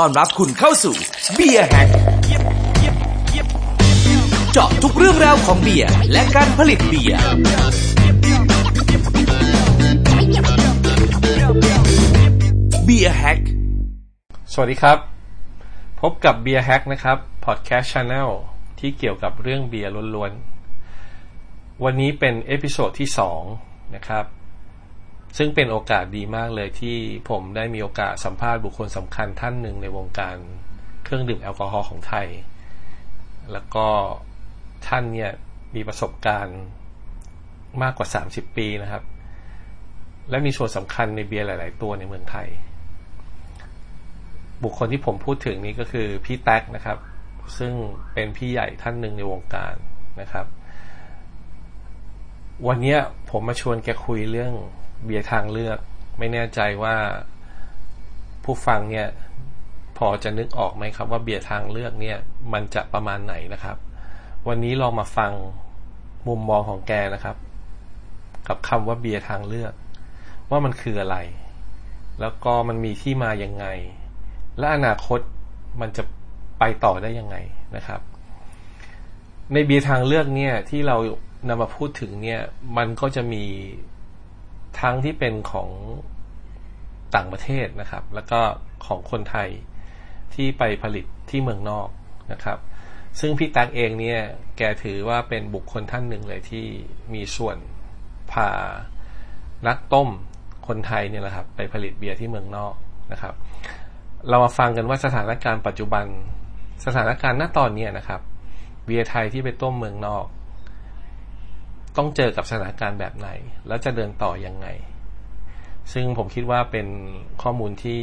ต้อนรับคุณเข้าสู่ Beer Hack เจาะทุกเรื่องราวของเบียร์และการผลิตเบียร์ Beer Hack สวัสดีครับ พบกับ Beer Hack นะครับพอดแคสต์ช n แนลที่เกี่ยวกับเรื่องเบียร์ล้วนๆ วันนี้เป็น episode ที่ 2 นะครับ ซึ่งเป็นโอกาสดีมากเลยที่ผมได้มีโอกาสสัมภาษณ์บุคคลสำคัญท่านหนึ่งในวงการเครื่องดื่มแอลกอฮอล์ของไทย แล้วก็ท่านเนี่ยมีประสบการณ์มากกว่า 30 ปีนะครับ และมีส่วนสำคัญในเบียร์หลาย ๆ ตัวในเมืองไทย บุคคลที่ผมพูดถึงนี้ก็คือพี่แท็กนะครับ ซึ่งเป็นพี่ใหญ่ท่านหนึ่งในวงการนะครับ วันนี้ผมมาชวนแกคุยเรื่อง เบียร์ทางเลือก ไม่แน่ใจว่าผู้ฟังเนี่ยพอจะนึกออกไหมครับ ว่าเบียร์ทางเลือกเนี่ย มันจะประมาณไหนนะครับ วันนี้ลองมาฟังมุมมองของแกนะครับ กับคำว่าเบียร์ทางเลือก ว่ามันคืออะไร แล้วก็มันมีที่มายังไง และอนาคตมันจะไปต่อได้ยังไงนะครับ ในเบียร์ทางเลือกเนี่ยที่เรานำมาพูดถึงเนี่ย มันก็จะมี ทั้งที่เป็นของต่างประเทศนะครับ แล้วก็ของคนไทยที่ไปผลิตที่เมืองนอกนะครับ ซึ่งพี่ตั๊กเองเนี่ย แกถือว่าเป็นบุคคลท่านหนึ่งเลยที่มีส่วนพานักต้มคนไทยเนี่ยแหละครับ ไปผลิตเบียร์ที่เมืองนอกนะครับ เรามาฟังกันว่าสถานการณ์ปัจจุบัน สถานการณ์ณตอนนี้นะครับ เบียร์ไทยที่ไปต้มเมืองนอก ต้องเจอกับสถานการณ์แบบไหน แล้วจะเดินต่อยังไง ซึ่งผมคิดว่าเป็นข้อมูลที่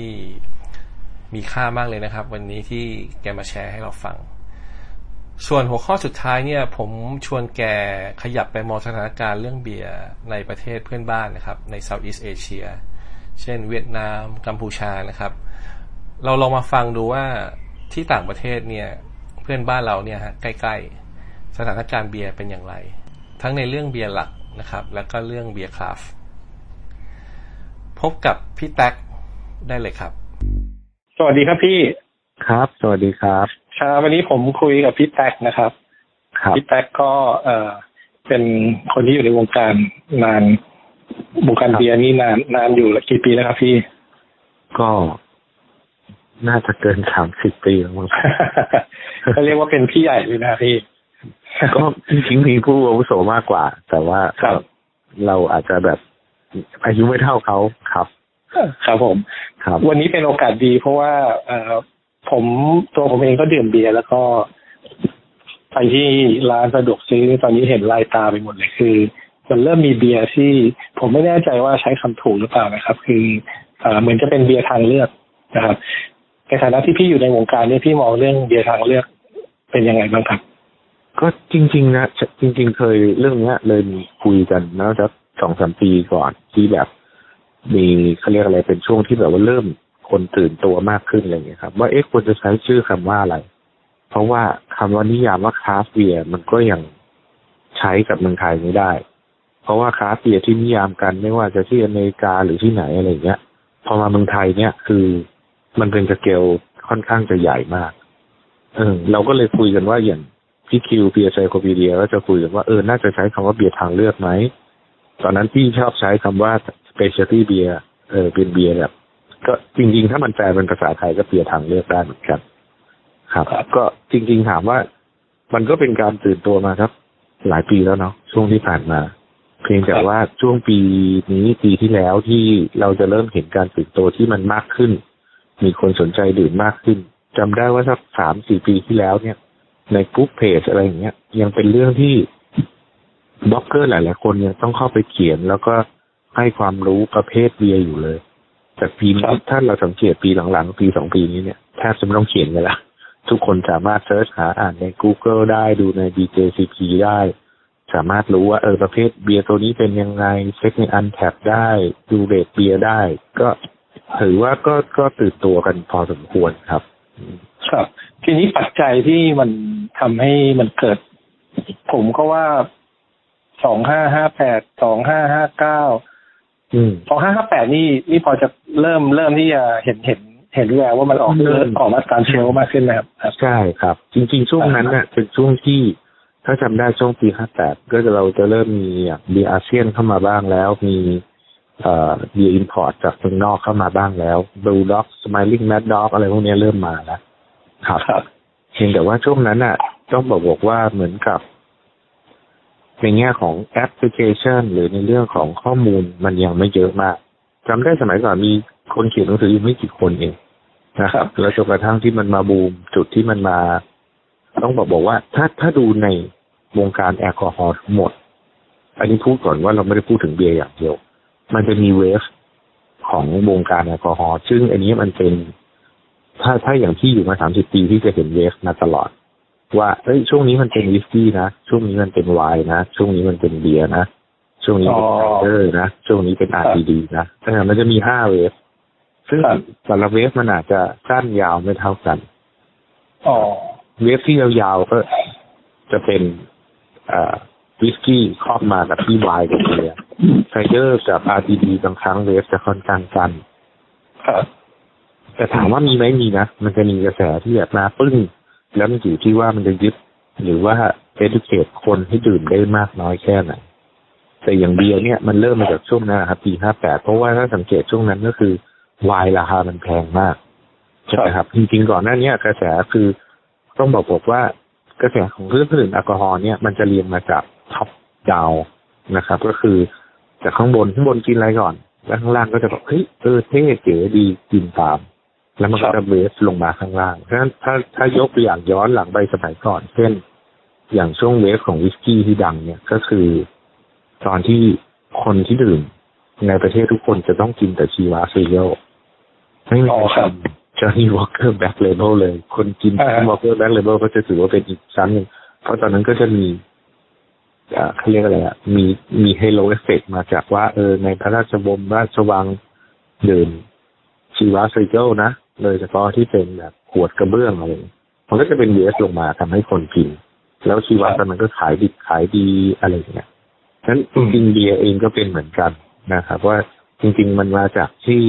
มีค่ามากเลยนะครับ วันนี้ที่แกมาแชร์ให้เราฟัง ส่วนหัวข้อสุดท้ายเนี่ย ผมชวนแกขยับไปมองสถานการณ์เรื่องเบียร์ในประเทศเพื่อนบ้านนะครับ ในเซาท์อีสเอเชียเช่น เวียดนาม กัมพูชานะครับ เราลองมาฟังดูว่าที่ต่างประเทศเนี่ย เพื่อนบ้านเราเนี่ยฮะใกล้ ๆ สถานการณ์เบียร์เป็นอย่างไร ทั้งในเรื่องเบียร์หลักนะครับ แล้วก็เรื่องเบียร์คราฟต์พบกับพี่แท็กได้เลยครับ สวัสดีครับพี่ครับ สวัสดีครับครับวันนี้ผมคุยกับพี่แท็กนะครับครับพี่แท็กก็เอ่อเป็นคนที่อยู่ในวงการนานวงการเบียร์นี่นานนานอยู่ละกี่ปีแล้วครับพี่ ก็น่าจะเกินสามสิบปีแล้วมั้งก็เรียกว่าเป็นพี่ใหญ่เลยนะพี่ ก็จริงๆมีผู้อาวุโสมากกว่า แต่ว่าครับเราอาจจะแบบอายุไม่เท่าเขาครับครับผมครับ วันนี้เป็นโอกาสดีเพราะว่าเอ่อผมตัวผมเองก็ดื่มเบียร์แล้วก็ไปที่ร้านสะดวกซื้อตอนนี้เห็นลายตาไปหมดเลยคือ มันเริ่มมีเบียร์ที่ผมไม่แน่ใจว่าใช้คำถูกหรือเปล่านะครับ คือเอ่อเหมือนจะเป็นเบียร์ทางเลือกนะครับในฐานะที่พี่อยู่ในวงการนี้พี่มองเรื่องเบียร์ทางเลือกเป็นยังไงบ้างครับ ก็จริง ๆ นะจริง ๆ เคยเรื่องเนี้ย เลยมีคุยกันนะจะสองสามปีก่อนที่แบบ มีเขาเรียกอะไรเป็นช่วงที่แบบว่าเริ่มคนตื่นตัวมากขึ้นอะไรอย่างเงี้ยครับว่าเอ๊ะควรจะใช้ชื่อคำว่าอะไร เพราะว่าคำว่านิยามว่า craft beer มันก็ยังใช้กับเมืองไทยไม่ได้ เพราะว่า craft beer ที่นิยามกันไม่ว่าจะที่อเมริกาหรือที่ไหนอะไรอย่างเงี้ยพอมาเมืองไทยเนี่ยคือมันเป็นสเกลค่อนข้างจะใหญ่มาก เออเราก็เลยคุยกันว่าอย่าง พี่คิว Beercyclopedia ก็จะคุยกันว่าเออน่าจะใช้คำว่าเบียร์ทางเลือกไหมตอนนั้นพี่ชอบใช้คำว่า specialty beer เออเป็นเบียร์แบบก็จริง ๆ ถ้ามันแปลเป็นภาษาไทยก็เบียร์ทางเลือกได้เหมือนกันครับครับ ก็จริง ๆ ถามว่า มันก็เป็นการตื่นตัวมาครับ หลายปีแล้วเนาะช่วงที่ผ่านมา เพียงแต่ว่าช่วงปีนี้ปีที่แล้วที่เราจะเริ่มเห็นการตื่นตัวที่มันมากขึ้น มีคนสนใจดื่มมากขึ้นจำได้ว่าสักสามสี่ปีที่แล้วเนี่ย ใน group page อะไรอย่างเงี้ย ยังเป็นเรื่องที่บล็อกเกอร์หลาย ๆ คนเนี่ยต้องเข้าไปเขียน แล้วก็ให้ความรู้ประเภทเบียร์อยู่เลย แต่ปีนี้ครับถ้าเราสังเกตปีหลัง ๆ ปีสองปีนี้เนี่ยแทบจะไม่ต้องเขียนกันละทุกคนสามารถ search หาอ่านใน Google ได้ดูใน BJCP ได้ สามารถรู้ว่าเออประเภทเบียร์ตัวนี้เป็นยังไงเช็คใน Untappd ได้ดู RateBeer ได้ ก็ถือว่าก็ก็ตื่นตัวกันพอสมควรครับอืม ครับ ทีนี้ปัจจัยที่มันทำให้มันเกิด ผมก็ว่าสองห้าห้าแปดสองห้าห้าเก้าอืมสองห้าห้าแปดนี่นี่พอจะเริ่มเริ่มที่จะเห็นเห็นเห็นแววว่ามันออกเริ่มออกมาตาม shelf มากขึ้นนะครับ ใช่ครับ จริง ๆ ช่วงนั้นเนี่ยเป็นช่วงที่ถ้าจำได้ช่วงปีห้าแปดก็จะเราจะเริ่มมีเบียร์อาเซียนเข้ามาบ้างแล้ว มีเอ่อเบียร์ import จากเมืองนอกเข้ามาบ้างแล้วบลูด็อกสไมลิ่งแมดด็อกอะไรพวกนี้เริ่มมาแล้ว ครับครับเพียงแต่ว่าช่วงนั้นน่ะ ต้องบอกบอกว่าเหมือนกับในแง่ของแอปพลิเคชัน หรือในเรื่องของข้อมูลมันยังไม่เยอะมากจำได้สมัยก่อนมีคนเขียนหนังสืออยู่ไม่กี่คนเองนะครับแล้วจนกระทั่งที่มันมาบูมจุดที่มันมา ต้องบอกบอกว่า ถ้าถ้าดูในวงการแอลกอฮอล์ทั้งหมด อันนี้พูดก่อนว่าเราไม่ได้พูดถึงเบียร์อย่างเดียว มันจะมี wave ของวงการแอลกอฮอล์ซึ่งอันนี้มันเป็น ถ้าถ้าอย่างที่อยู่มาสามสิบปีที่จะเห็น wave มาตลอด ว่าเอ้ยช่วงนี้มันเป็นวิสกี้นะช่วงนี้มันเป็นไวน์นะช่วงนี้มันเป็นเบียร์นะช่วงนี้เป็นอ๋อ cider นะช่วงนี้เป็น RTD นะแต่มันจะมีห้า wave ซึ่งครับแต่ละ wave มันอาจจะสั้นยาวไม่เท่ากันอ๋อ wave ที่ยาวๆก็จะเป็นเอ่อวิสกี้ครอบมากับที่ไวน์กับเบียร์ cider กับ RTD บางครั้ง wave จะค่อนข้างสั้นครับ แต่ถามว่ามีไหมมีนะมันจะมีกระแสที่แบบมาปึ้ง แล้วมันอยู่ที่ว่ามันจะยึดหรือว่าเอ u ุเคทคนให้ดื่มได้มากน้อยแค่ไหนแต่อย่างเบียร์เนี่ยมันเริ่มมาจากช่วงนั้นครับปีห้าแปดเพราะว่าถ้าสังเกตช่วงนั้นก็คือไวน์ราคามันแพงมากใช่ไหมครับ จริงๆก่อนหน้านี้กระแสคือต้องบอกบอกว่ากระแสของเครื่องดื่มแอลกอฮอล์เนี่ยมันจะเรียงมาจาก top down นะครับ ก็คือจากข้างบนข้างบนกินอะไรก่อน แล้วข้างล่างก็จะแบบเฮ้ยเออเท่เก๋ดีกินตาม แล้วมันก็จะ wave ลงมาข้างล่าง เพราะฉะนั้นถ้าถ้ายกตัวอย่างย้อนหลังไปสมัยก่อน เช่น อย่างช่วง wave ของวิสกี้ที่ดังเนี่ยก็คือ ตอนที่คนที่ดื่มในประเทศทุกคนจะต้องกินแต่ชีวาซีเรียลไม่มีอ๋อใครครับ Johnnie Walker Black Label เลย คนกินอ่า Walker Black Label ก็จะถือว่าเป็นอีกชั้นหนึ่งเพราะตอนนั้นก็จะมีอ่าเขาเรียกอะไรอะ มีมี halo effect มาจากว่า เออในพระราชวงศ์ราชวังดื่มชีวาซีเรียลนะ เลยเฉพาะที่เป็นแบบขวดกระเบื้องอะไรมันก็จะเป็นเวสลงมาทำให้คนกิน แล้วชีวาตอนนั้นก็ขายดิบขายดีอะไรอย่างเงี้ยฉะนั้นจริงเบียร์เองก็เป็นเหมือนกันนะครับ ว่าจริง ๆ มันมาจากที่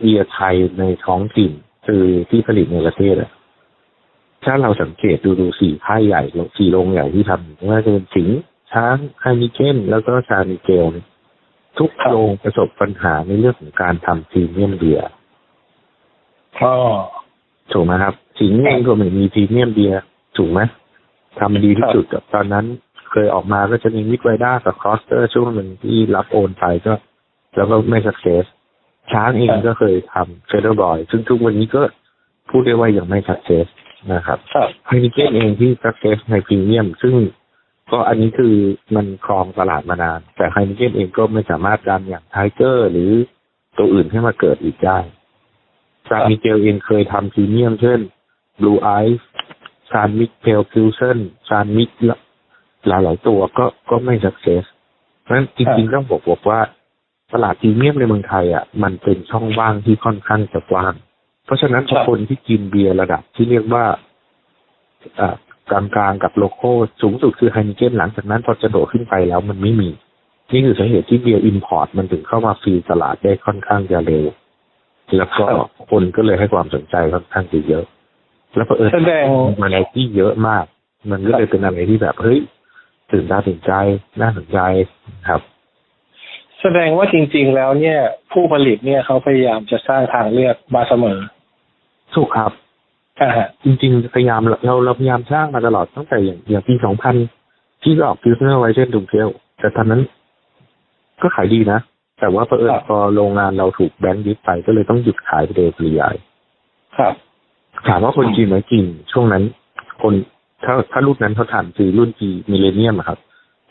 เบียร์ไทยในท้องถิ่นคือที่ผลิตในประเทศอะถ้าเราสังเกตดูดูสี่ค่ายใหญ่สี่โรงใหญ่ที่ทำไม่ว่าจะเป็นสิงห์ช้างไฮนิเกนแล้วก็ชานิเกลเนี่ยทุกโรงประสบปัญหาในเรื่องของการทำพรีเมียมเบียร์ อ๋อถูกไหมครับสิงห์เองก็ไม่มีพรีเมียมเบียร์ถูกไหมทำดีที่สุดกับตอนนั้นเคยออกมาก็จะมี Mittweida กับ Kloster ช่วงหนึ่งที่รับโอนไปก็ แล้วก็ไม่ success ช้างเองก็เคยทำ Federbräu ซึ่งทุกวันนี้ก็พูดได้ว่ายังไม่ success นะครับครับ Heineken เองที่ success ในพรีเมียม ซึ่งก็อันนี้คือมันครองตลาดมานาน แต่ Heineken เองก็ไม่สามารถดันอย่าง Tiger หรือตัวอื่นให้มาเกิดอีกได้ San Miguel เองเคยทำพรีเมียมเช่น Blue Ice San Mig Pale Pilsen San Mig หลายหลายๆตัวก็ก็ไม่ success เพราะฉะนั้นจริงๆต้องบอกบอกว่าตลาดพรีเมียมในเมืองไทยอะมันเป็นช่องว่างที่ค่อนข้างจะกว้าง เพราะฉะนั้นครับคนที่กินเบียร์ระดับที่เรียกว่าอ่ากลางๆกับ local สูงสุดคือ Heineken หลังจากนั้นพอจะโดดขึ้นไปแล้วมันไม่มี นี่คือสาเหตุที่เบียร์ import มันถึงเข้ามา fill ตลาดได้ค่อนข้างจะเร็ว แล้วก็คนก็เลยให้ความสนใจค่อนข้างจะเยอะ แล้วก็เออแสดงมันอะไรที่เยอะมาก มันก็เลยเป็นอะไรที่แบบเฮ้ยตื่นตาตื่นใจน่าสนใจครับ แสดงว่าจริง ๆ แล้วเนี่ย ผู้ผลิตเนี่ยเขาพยายามจะสร้างทางเลือกมาเสมอถูกครับอ่าฮะจริง ๆ พยายามเราเราพยายามสร้างมาตลอดตั้งแต่อย่างอย่างปีสองพันที่ก็ออกฟิวเจอร์ไวเช่นดุมเทลแต่ตอนนั้นก็ขายดีนะ แต่ว่าเผอิญพอโรงงานเราถูกแบงค์ยึดไปก็เลยต้องหยุดขายไปโดยปริยายครับถามว่าคนจีนไหมจีนช่วงนั้น คนถ้าถ้ารุ่นนั้นเขาทันคือรุ่นจีมิเลเนียมครับ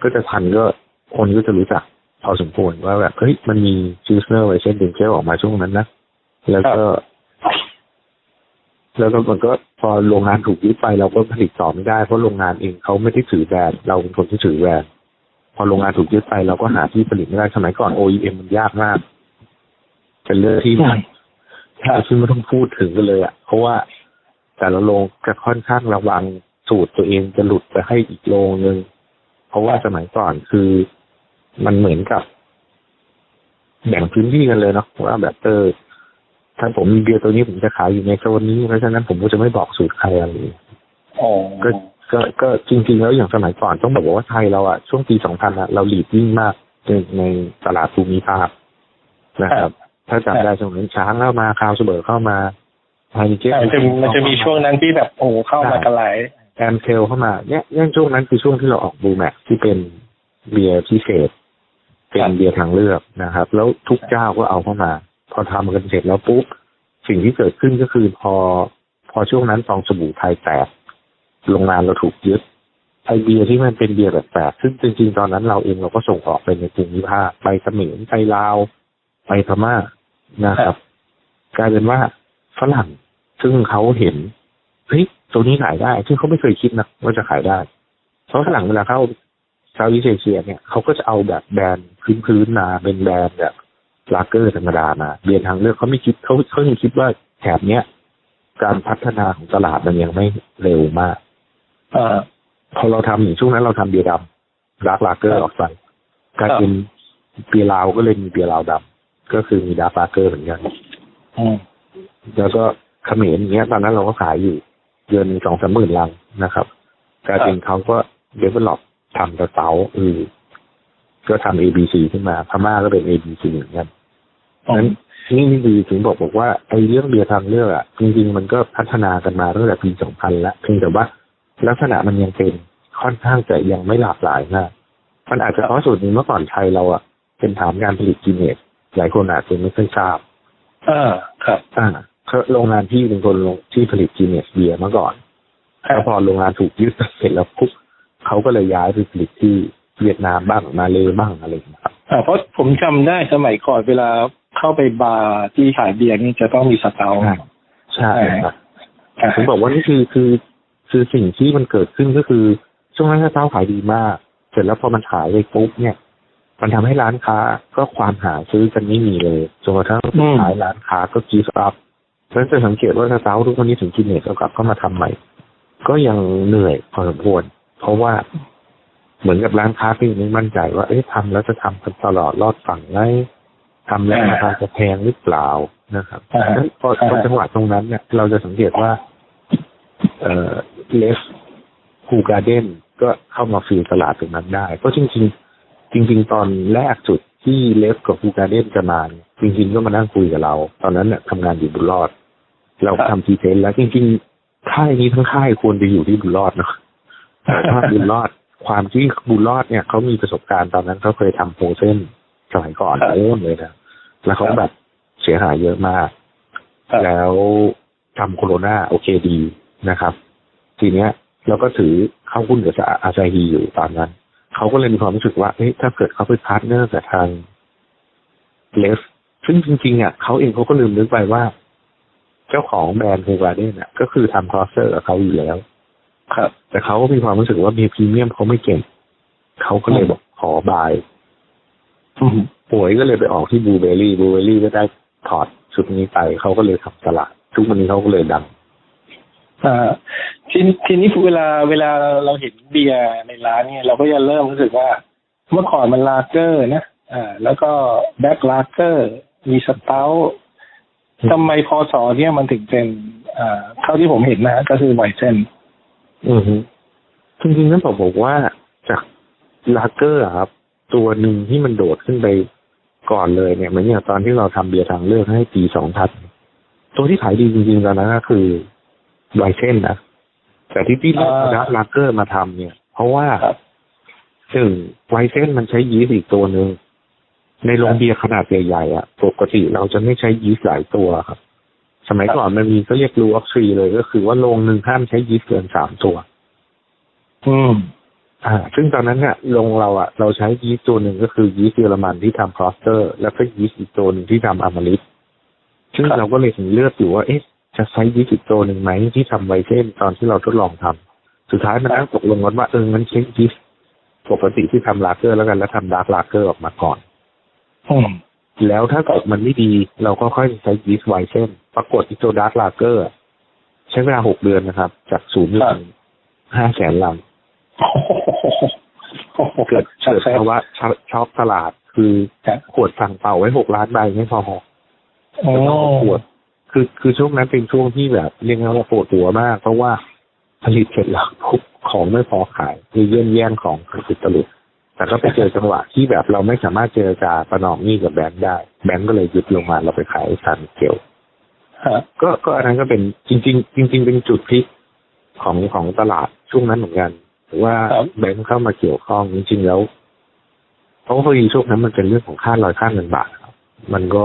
ก็จะทันก็คนก็จะรู้จักพอสมควรว่าแบบเฮ้ยมันมีฟิวเจอร์ไวเช่นดุมเทลออกมาช่วงนั้นนะแล้วก็ แล้วก็มันก็พอโรงงานถูกยึดไปเราก็ผลิตต่อไม่ได้เพราะโรงงานเองเขาไม่ได้ถือแบรนด์เราเป็นคนที่ถือแบรนด์ พอโรงงานถูกยึดไปเราก็หาที่ผลิตไม่ได้สมัยก่อน OEM มันยากมาก เป็นเรื่องที่ใช่ครับซึ่งไม่ต้องพูดถึงกันเลยอะ เพราะว่าแต่ละโรงจะค่อนข้างระวังสูตรตัวเองจะหลุดไปให้อีกโรงนึงเพราะว่าสมัยก่อนคือมันเหมือนกับแบ่งพื้นที่กันเลยเนาะว่าแบบเออถ้าผมมีเบียร์ตัวนี้ผมจะขายอยู่ในโซนนี้เพราะฉะนั้นผมก็จะไม่บอกสูตรใครอะไรอ๋อก็ ก็ก็จริงๆแล้วอย่างสมัยก่อนต้องบอกว่าไทยเราอะช่วงปีสองพันอะเรา lead ยิ่งมากในในตลาดภูมิภาคนะครับ ถ้าจำได้ช่วงนั้นช้างเข้ามา Carlsberg เข้ามา Heineken ใช่มันจะมันจะมีช่วงนั้นที่แบบโอ้โหเข้ามากันหลาย Amstel เข้ามาเนี่ยเนี่ยช่วงนั้นคือช่วงที่เราออกบูแม็กที่เป็นเบียร์พิเศษ เป็นเบียร์ทางเลือกนะครับ แล้วทุกเจ้าก็เอาเข้ามา พอทำกันเสร็จแล้วปุ๊บสิ่งที่เกิดขึ้นก็คือพอพอช่วงนั้นฟองสบู่ไทยแตก โรงงานเราถูกยึดไอเบียที่มันเป็นเบียร์แบบแปลกซึ่งจริง ๆ ตอนนั้นเราเองเราก็ส่งออกไปในภูมิภาคไปเขมรไปลาว ไปพม่านะครับ กลายเป็นว่าฝรั่งซึ่งเขาเห็นเฮ้ยตัวนี้ขายได้ซึ่งเขาไม่เคยคิดนะว่าจะขายได้ เพราะฝรั่งเวลาเข้าเซาท์อีสเอเชียเนี่ยเขาก็จะเอาแบบแบรนด์พื้นๆมาเป็นแบรนด์แบบลาเกอร์ธรรมดามาเบียร์ทางเลือกเขาไม่คิดเขาเขายังคิดว่าแถบเนี้ยการพัฒนาของตลาดมันยังไม่เร็วมาก อ่าพอเราทำอย่างช่วงนั้นเราทำเบียร์ดำ dark lager ออกไปกลายเป็นเบียร์ลาวก็เลยมีเบียร์ลาวดำก็คือมี dark lager เหมือนกันอืมแล้วก็เขมรอย่างเงี้ย ตอนนั้นเราก็ขายอยู่เดือนสองสามหมื่นลังนะครับกลายเป็นเขาก็เดเวลลอปทำกระเป๋าเออก็ทำ ABC ขึ้นมาพม่าก็เป็น ABC เหมือนกันนั้นนี่นี่ดีถึงบอกบอกว่าไอ้เรื่องเบียร์ทางเลือกอะจริงๆมันก็พัฒนากันมาตั้งแต่ปีสองพันแล้วเพียงแต่ว่า ลักษณะมันยังเป็นค่อนข้างจะยังไม่หลากหลายมากมันอาจจะเพราะส่วนหนึ่งเมื่อก่อนไทยเราอะเป็นฐานการผลิตกินเนสหลายคนอาจจะไม่เคยทราบอ่าครับอ่าเขาโรงงานที่เป็นคนลงที่ผลิตจีเนสเบียร์มาก่อนแล้วพอโรงงานถูกยึดเสร็จแล้วปุ๊บเขาก็เลยย้ายไปผลิตที่เวียดนามบ้างมาเลบ้างอะไรอย่างเงี้ยครับอ่าเพราะผมจำได้สมัยก่อนเวลาเข้าไปบาร์ที่ขายเบียร์นี่จะต้องมี stout ใช่ครับผมบอกว่านี่คือคือ คือสิ่งที่มันเกิดขึ้นก็คือช่วงนั้น stout ขายดีมาก เสร็จแล้วพอมันขายไปปุ๊บเนี่ย มันทำให้ร้านค้าก็ความหาซื้อกันไม่มีเลยจนกระทั่งสุดท้ายร้านค้าก็ give upเพราะฉะนั้นจะสังเกตว่า stout ทุกวันนี้ถึง Guinness กลับเข้ามาทำใหม่ ก็ยังเหนื่อยพอสมควรเพราะว่าเหมือนกับร้านค้าที่ไม่มั่นใจว่าเอ๊ะทำแล้วจะทำกันตลอดรอดฝั่งไหมทำแล้วราคาจะแพงหรือเปล่านะครับอ่านั้นพอพอจังหวะตรงนั้นเนี่ยเราจะสังเกตว่า เอ่อ Leffe Hoegaarden ก็เข้ามา fill ตลาดตรงนั้นได้เพราะจริง ๆ จริง ๆ ตอนแรกสุดที่ Leffe กับ Hoegaarden จะมาเนี่ยจริง ๆ ก็มานั่งคุยกับเรา ตอนนั้นเนี่ยทำงานอยู่บุญรอด เราทำ present แล้วจริง ๆ ค่ายนี้ทั้งค่ายควรไปอยู่ที่บุญรอดเนาะแต่ถ้าบุญรอดความที่บุญรอดเนี่ยเขามีประสบการณ์ตอนนั้นเขาเคยทำโปรเส้นสมัยก่อนครับโอ้เลยนะแล้วเขาแบบเสียหายเยอะมากครับแล้วทำโคโรนาโอเคดีนะครับ ทีเนี้ยเราก็ถือเข้าหุ้นกับอาซาฮีอยู่ตอนนั้น เขาก็เลยมีความรู้สึกว่าเอ๊ะถ้าเกิดเขาไป partner กับทางLeffe ซึ่งจริงๆอะเขาเองเขาก็ลืมนึกไปว่า เจ้าของแบรนด์ Hoegaarden อะ ก็คือทำคลอสเตอร์กับเขาอยู่แล้ว ครับ แต่เขาก็มีความรู้สึกว่าเบียร์พรีเมียมเขาไม่เก่ง เขาก็เลยบอกขอ bye อืมหวยก็เลยไปออกที่ Brewberry Brewberry ก็ได้ถอดชุดนี้ไปเขาก็เลยทำตลาดทุกวันนี้เขาก็เลยดัง อ่าทีทีนี้เวลาเวลาเราเห็นเบียร์ในร้านเนี่ยเราก็จะเริ่มรู้สึกว่า เมื่อก่อนมันลาเกอร์นะอ่าแล้วก็ dark lager มี stout ทำไมพอสอเนี่ยมันถึงเป็นอ่าเท่าที่ผมเห็นนะก็คือ weizen อือฮึจริงๆนั้นผมบอกว่าจากลาเกอร์อะครับ ตัวหนึ่งที่มันโดดขึ้นไปก่อนเลยเนี่ยเหมือนอย่างตอนที่เราทำเบียร์ทางเลือกให้ปีสองพันตัวที่ขายดีจริงๆตอนนั้นก็คือ weizen นะแต่ที่พี่เลือก dark lager มาทำเนี่ย เพราะว่าครับหนึ่ง weizen มันใช้ยีสต์อีกตัวหนึ่งในโรงเบียร์ขนาดใหญ่ๆอะปกติเราจะไม่ใช้ยีสต์หลายตัวครับ สมัยก่อนมันมีก็เรียก rule of three เลยก็คือว่าโรงหนึ่งห้ามใช้ยีสต์เกินสามตัว อืม อ่า ซึ่งตอนนั้นเนี่ยโรงเราอะ เราใช้ยีสต์ตัวหนึ่งก็คือยีสต์เยอรมันที่ทำคลอสเตอร์ แล้วก็ยีสต์อีกตัวหนึ่งที่ทำอามาริสซึ่งครับเราก็เลยถึงเลือกอยู่ว่าเอ๊ะ จะใช้ยีสต์อีกตัวหนึ่งไหมที่ทำ weizen ตอนที่เราทดลองทำสุดท้ายมันนั่งตกลงกันว่าเอองั้นใช้ยีสต์ปกติที่ทำลาเกอร์แล้วกันแล้วทำ dark lager ออกมาก่อนอืมแล้วถ้าเกิดมันไม่ดีเราก็ค่อยใช้ยีสต์ weizen ปรากฏอีกตัว dark lager ใช้เวลาหกเดือนนะครับ จากศูนย์ถึครับงห้าแสนลังโอ้โหเกิดชัเกิดเซสภาวะช็อกช็อกตลาดคือครับขวดสั่งเป่าไว้หกล้านใบไม่พอโอ้แล้วก็เอาขวด คือคือช่วงนั้นเป็นช่วงที่แบบเรียกว่าปวดหัวมาก เพราะว่าผลิตเสร็จแล้วปุ๊บของไม่พอขายมีเยื่นแย่งของติดตลุดแต่ก็ไปเจอจังหวะที่แบบเราไม่สามารถเจรจาประนอมหนี้กับแบงค์ได้ แบงค์ก็เลยหยุดลงมาเราไปขายซันเกลฮะก็ก็อันนั้นก็เป็นจริง ๆ จริง ๆ เป็นจุดพลิกของของตลาดช่วงนั้นเหมือนกันหรือว่าครับแบงค์เข้ามาเกี่ยวข้องจริง ๆ แล้วเพราะว่าพอดีช่วงนั้นมันเป็นเรื่องของค่าลอยค่าเงินบาทครับมันก็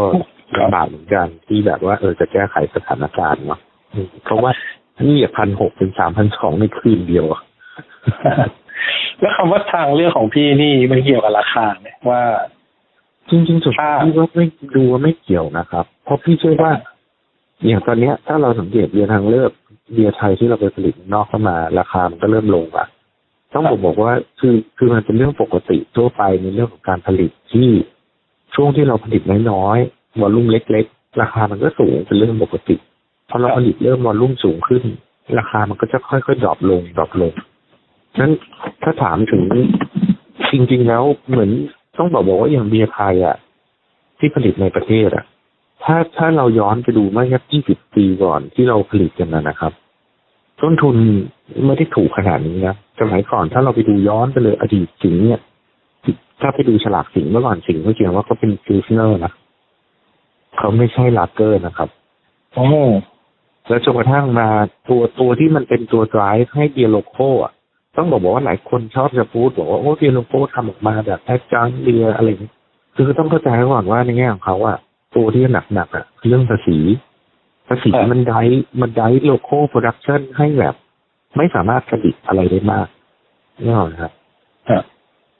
ลำบากเหมือนกันที่แบบว่าเออจะแก้ไขสถานการณ์เนาะอืมเพราะว่านี่พันหกเป็นสามพันสองในคืนเดียวอะแล้วคำว่าทางเลือกของพี่นี่มันเกี่ยวกับราคาไหมว่า จริงๆสุดค่ะพี่ว่าไม่ดูว่าไม่เกี่ยวนะครับ เพราะพี่เชื่อว่า อย่างตอนเนี้ย ถ้าเราสังเกตเบียร์ทางเลือกเบียร์ไทยที่เราไปผลิตนอกเข้ามา ราคามันก็เริ่มลงอะต้องบอกบอกว่าคือคือมันเป็นเรื่องปกติทั่วไปในเรื่องของการผลิตที่ช่วงที่เราผลิตน้อยๆ volume เล็ก ๆ ราคามันก็สูงเป็นเรื่องปกติพอเราผลิตเริ่ม volume สูงขึ้น ราคามันก็จะค่อยๆ drop ลง drop ลงนั้นถ้าถามถึงจริงๆแล้วเหมือนต้องบอกบอกว่าอย่างเบียร์ไทยอะ ที่ผลิตในประเทศอะ ถ้าถ้าเราย้อนไปดูเมื่อสักยี่สิบปีก่อนที่เราผลิตกันนะครับ ต้นทุนไม่ได้ถูกขนาดนี้นะสมัยก่อนถ้าเราไปดูย้อนไปเลยอดีตสิงห์เนี่ยถ้าไปดูฉลากสิงห์เมื่อก่อนสิงห์เขาเขียนว่าเขาเป็น pilsner นะ เขาไม่ใช่ลาเกอร์นะครับโอ้แล้วจนกระทั่งมาตัวตัวที่มันเป็นตัว drive ให้เบียร์ local อะต้องบอกบอกว่าหลายคนชอบจะพูดบอกว่าโอ้เบียร์ local ทำออกมาแบบ adjunct เบียร์อะไรอย่างนี้คือต้องเข้าใจไว้ก่อนว่าในแง่ของเขาอะตัวที่หนักหนักๆอะคือเรื่องภาษีภาษีมันได้มันได้โลโก้โปรดักชันให้แบบ ไม่สามารถผลิตอะไรได้มากนี่หรอกครับฮะ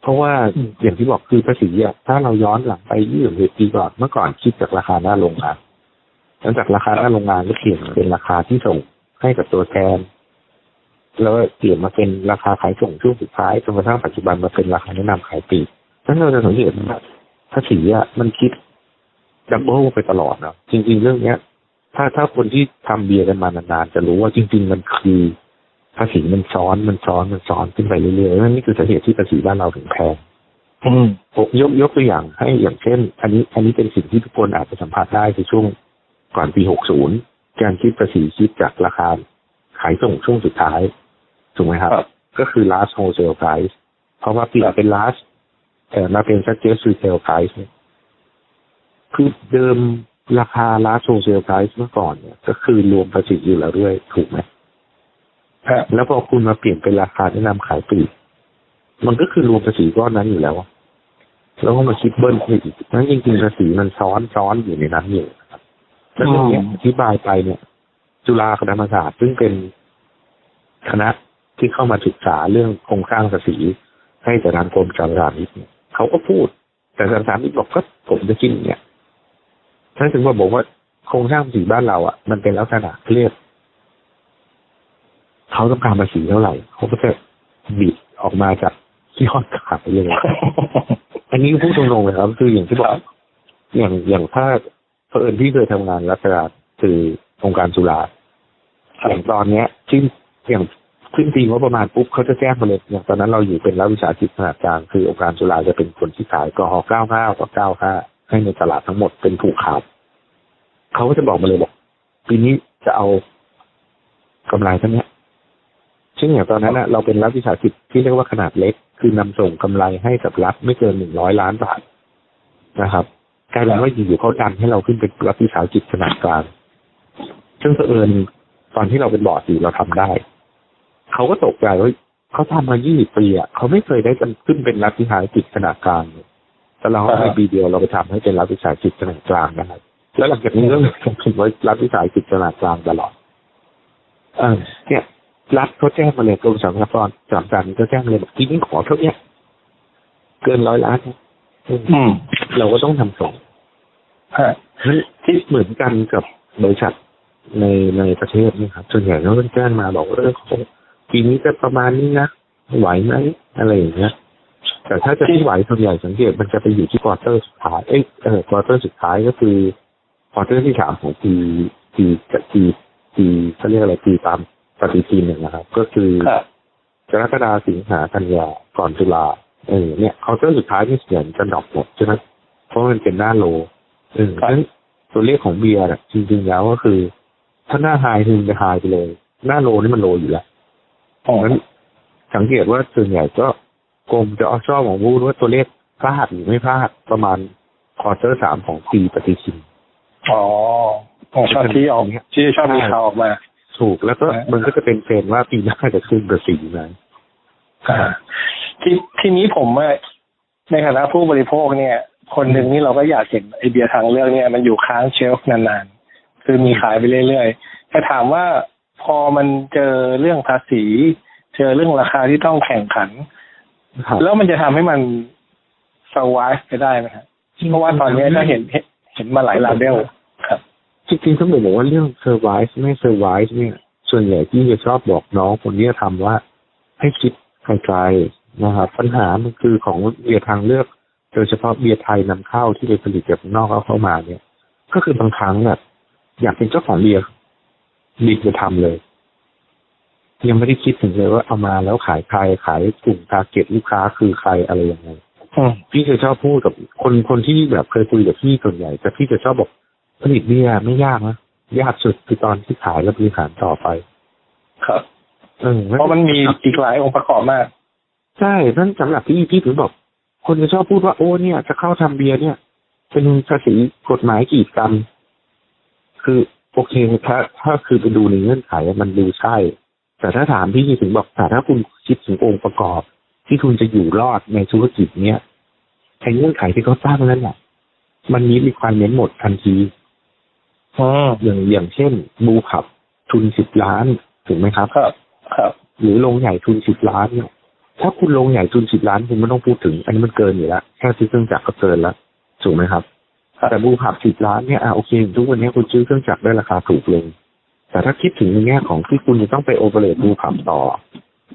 เพราะว่าอย่างที่บอกคือภาษีอะถ้าเราย้อนหลังไปยี่สิบปีก่อนเมื่อก่อนคิดจากราคาหน้าโรงงานหลังจากราคาหน้าโรงงานก็เปลี่ยนเป็นราคาที่ส่งให้กับตัวแทน แล้วก็เปลี่ยนมาเป็นราคาขายส่งช่วงสุดท้ายจนกระทั่งปัจจุบันมาเป็นราคาแนะนำขายปลีกนั้นเราจะสังเกตว่าภาษีอะมันคิดดับเบิลไปตลอดนะจริง ๆ เรื่องเนี้ย ถ้าถ้าคนที่ทำเบียร์กันมานานๆจะรู้ว่าจริง ๆ มันคือ ภาษีมันซ้อนมันซ้อนมันซ้อนขึ้นไปเรื่อยๆนั่นนี่คือสาเหตุที่ภาษีบ้านเราถึงแพงอืมผมยกยกตัวอย่างให้อย่างเช่น อันนี้ อันนี้เป็นสิ่งที่ทุกคนอาจจะสัมผัสได้ในช่วงก่อนปี60การคิดภาษีคิดจากราคาขายส่งช่วงสุดท้ายถูกไหมครับครับ ก็คือ last wholesale price เพราะว่าเปลี่ยนเป็น last เอ่อมาเป็น suggest retail price เนี่ยคือเดิมราคา last wholesale price เมื่อก่อนเนี่ยก็คือรวมภาษีอยู่แล้วด้วยถูกไหมฮะ แล้วพอคุณมาเปลี่ยนเป็นราคาแนะนำขายปลีกมันก็คือรวมภาษีก้อนนั้นอยู่แล้วแล้วก็มาคิดเบิ้ลขึ้นไปอีกนั้นจริงๆภาษีมันซ้อนซ้อนอยู่ในนั้นอยู่นะครับแล้วเรื่องเนี้ยอธิบายไปเนี่ย จุฬาคณะธรรมศาสตร์ซึ่งเป็นคณะที่เข้ามาศึกษาเรื่องโครงสร้างภาษีให้แต่ทางกรมการสามิตเนี่ยเขาก็พูด แต่การสามิตบอกก็ผมจะคิดอย่างเนี่ยท่านถึงว่าบอกว่าโครงสร้างภาษีบ้านเราอะมันเป็นลักษณะเรียก เขาต้องการภาษีเท่าไหร่เขาก็จะบิดออกมาจากที่ยอดขายเลยอันนี้พูดตรงๆเลยครับ คืออย่างที่บอก อย่างอย่างถ้าเผอิญที่เคยทำงานรัฐการคือองค์การจุฬาอย่างตอนเนี้ยที่อย่างขึ้นปีงบประมาณปุ๊บเขาจะแจ้งมาเลยอย่างตอนนั้นเราอยู่เป็นรัฐวิสาหกิจขนาดกลางคือองค์การจุฬาจะเป็นคนที่ขายกอ95ต่อ95ให้ในตลาดทั้งหมดเป็นถูกขาดเขาก็จะบอกมาเลยบอกปีนี้จะเอากำไรเท่านี้ ซึ่งอย่างตอนนั้นนะเราเป็นรัฐวิสาหกิจที่เรียกว่าขนาดเล็ก คือนำส่งกำไรให้กับรัฐไม่เกินหนึ่งร้อยล้านบาทนะครับกลายเป็นว่าอยู่ๆเขาดันให้เราขึ้นเป็นรัฐวิสาหกิจขนาดกลาง ซึ่งเผอิญตอนที่เราเป็นบอร์ดอยู่เราทำได้ เขาก็ตกใจว่าเขาทำมา 20 ปีอะเขาไม่เคยได้ขึ้นเป็นรัฐวิสาหกิจขนาดกลางเลยแต่เราในปีเดียวเราไปทำให้เป็นรัฐวิสาหกิจขนาดกลางได้แล้วหลังจากนี้ก็เลยถึงว่ารัฐวิสาหกิจขนาดกลางตลอด เออเนี่ย รัฐเขาแจ้งมาเลยกรมสรรพากรสามสารก็แจ้งมาเลยบอกที่นี่ขอเท่าเนี้ยเกินร้อยล้านนะอืมอืมเราก็ต้องทำส่งฮะนั้นที่เหมือนกันกับบริษัทในในประเทศนี่ครับส่วนใหญ่เขาก็แจ้งมาบอกว่าเออของปีนี้จะประมาณนี้นะไหวไหมอะไรอย่างเงี้ยแต่ถ้าจะที่ไหวส่วนใหญ่สังเกตมันจะไปอยู่ที่ quarter สุดท้ายเอ้ยเออ quarter สุดท้ายก็คือ quarter ที่สามของปีปีปีปีเขาเรียกอะไรปีตาม ปฏิทินหนึ่งนะครับ ก็คือครับกรกฎาสิงหากันยาก่อนตุลาเออเนี่ย quarter สุดท้ายที่เสียงจะ drop หมดใช่ไหมเพราะมันเป็นหน้า low เออครับนั้นตัวเลขของเบียร์น่ะจริงๆแล้วก็คือ ถ้าหน้า high คือมันจะ high ไปเลย หน้า low นี่มัน low อยู่แล้วอ๋องั้นสังเกตว่าส่วนใหญ่ก็กรมจะชอบของพูดว่าตัวเลขพลาดหรือไม่พลาดประมาณ quarter สามของปีปฏิทินอ๋ออ๋อชอบที่ออกที่ชอบมีข่าวออกมา ถูกแล้วก็อ่ามัมันก็จะเป็นเทรนด์ว่าปีหน้าจะขึ้นกับสีไหนอ่าทีทีนี้ผมอะในฐานะผู้บริโภคเนี่ย คนหนึ่งนี่เราก็อยากเห็นไอเบียร์ทางเลือกเนี่ย มันอยู่ค้าง shelf นานๆ คือมีขายไปเรื่อยๆแต่ถามว่าพอมันเจอเรื่องภาษี เจอเรื่องราคาที่ต้องแข่งขันครับแล้วมันจะทำให้มันสวายไปได้ไหมครับเพราะว่าตอนนี้ก็เห็นเห็นเห็นมาหลาย label ครับ จริงๆต้องบอกว่าเรื่องเซอร์ไ e ไม่เซอร์ไ e เนี่ย ส่วนใหญ่ที่จะชอบบอกน้องคนนี้ทำว่า ให้คิดไกลๆนะครับปัญหามันคือของเบียร์ทางเลือก โดยเฉพาะเบียร์ไทยนำเข้าที่ไปผลิตจากข้างนอกเอาเข้ามาเนี่ย ก็คือบางครั้งเนี่ยอยากเป็นเจ้าของเบียร์คิดจะทำเลย ยังไม่ได้คิดถึงเลยว่าเอามาแล้วขายใครขายกลุ่ม target ลูกค้าคือใครอะไรยังไงอืมพี่เคยชอบพูดกับคนคนที่แบบเคยคุยกับพี่ส่วนใหญ่แต่พี่จะชอบบอก ผลิตเบียร์ไม่ยากนะยากสุดคือตอนที่ขายและบริหารต่อไป ครับเออเพราะมันมีอีกหลายองค์ประกอบมาก ใช่นั่นสำหรับพี่พี่ถึงบอก คนจะชอบพูดว่าโอ้เนี่ย จะเข้าทำเบียร์เนี่ย เป็นภาษีกฎหมายกีดกันคือโอเคถ้าถ้าคือไปดูในเงื่อนไขอะมันดูใช่ แต่ถ้าถามพี่ถึงบอกแต่ถ้าคุณคิดถึงองค์ประกอบ ที่คุณจะอยู่รอดในธุรกิจเนี้ยไอ้เงื่อนไขที่เขาสร้างนั้นแหละมันมีมีความเน้นหมดทันที อืมอย่างอย่างเช่นบูขับทุนสิบล้านถูกไหมครับ ครับ ครับ หรือลงใหญ่ทุนสิบล้านเนี่ยถ้าคุณลงใหญ่ทุนสิบล้านคุณไม่ต้องพูดถึง อันนี้มันเกินอยู่แล้วแค่ซื้อเครื่องจักรก็เกินแล้วถูกไหมครับครับแต่บูขับสิบล้านเนี่ยอะโอเค ทุกวันนี้คุณซื้อเครื่องจักรได้ราคาถูกลง แต่ถ้าคิดถึงในแง่ของที่คุณจะต้องไปโอเปเรตบูขับต่อ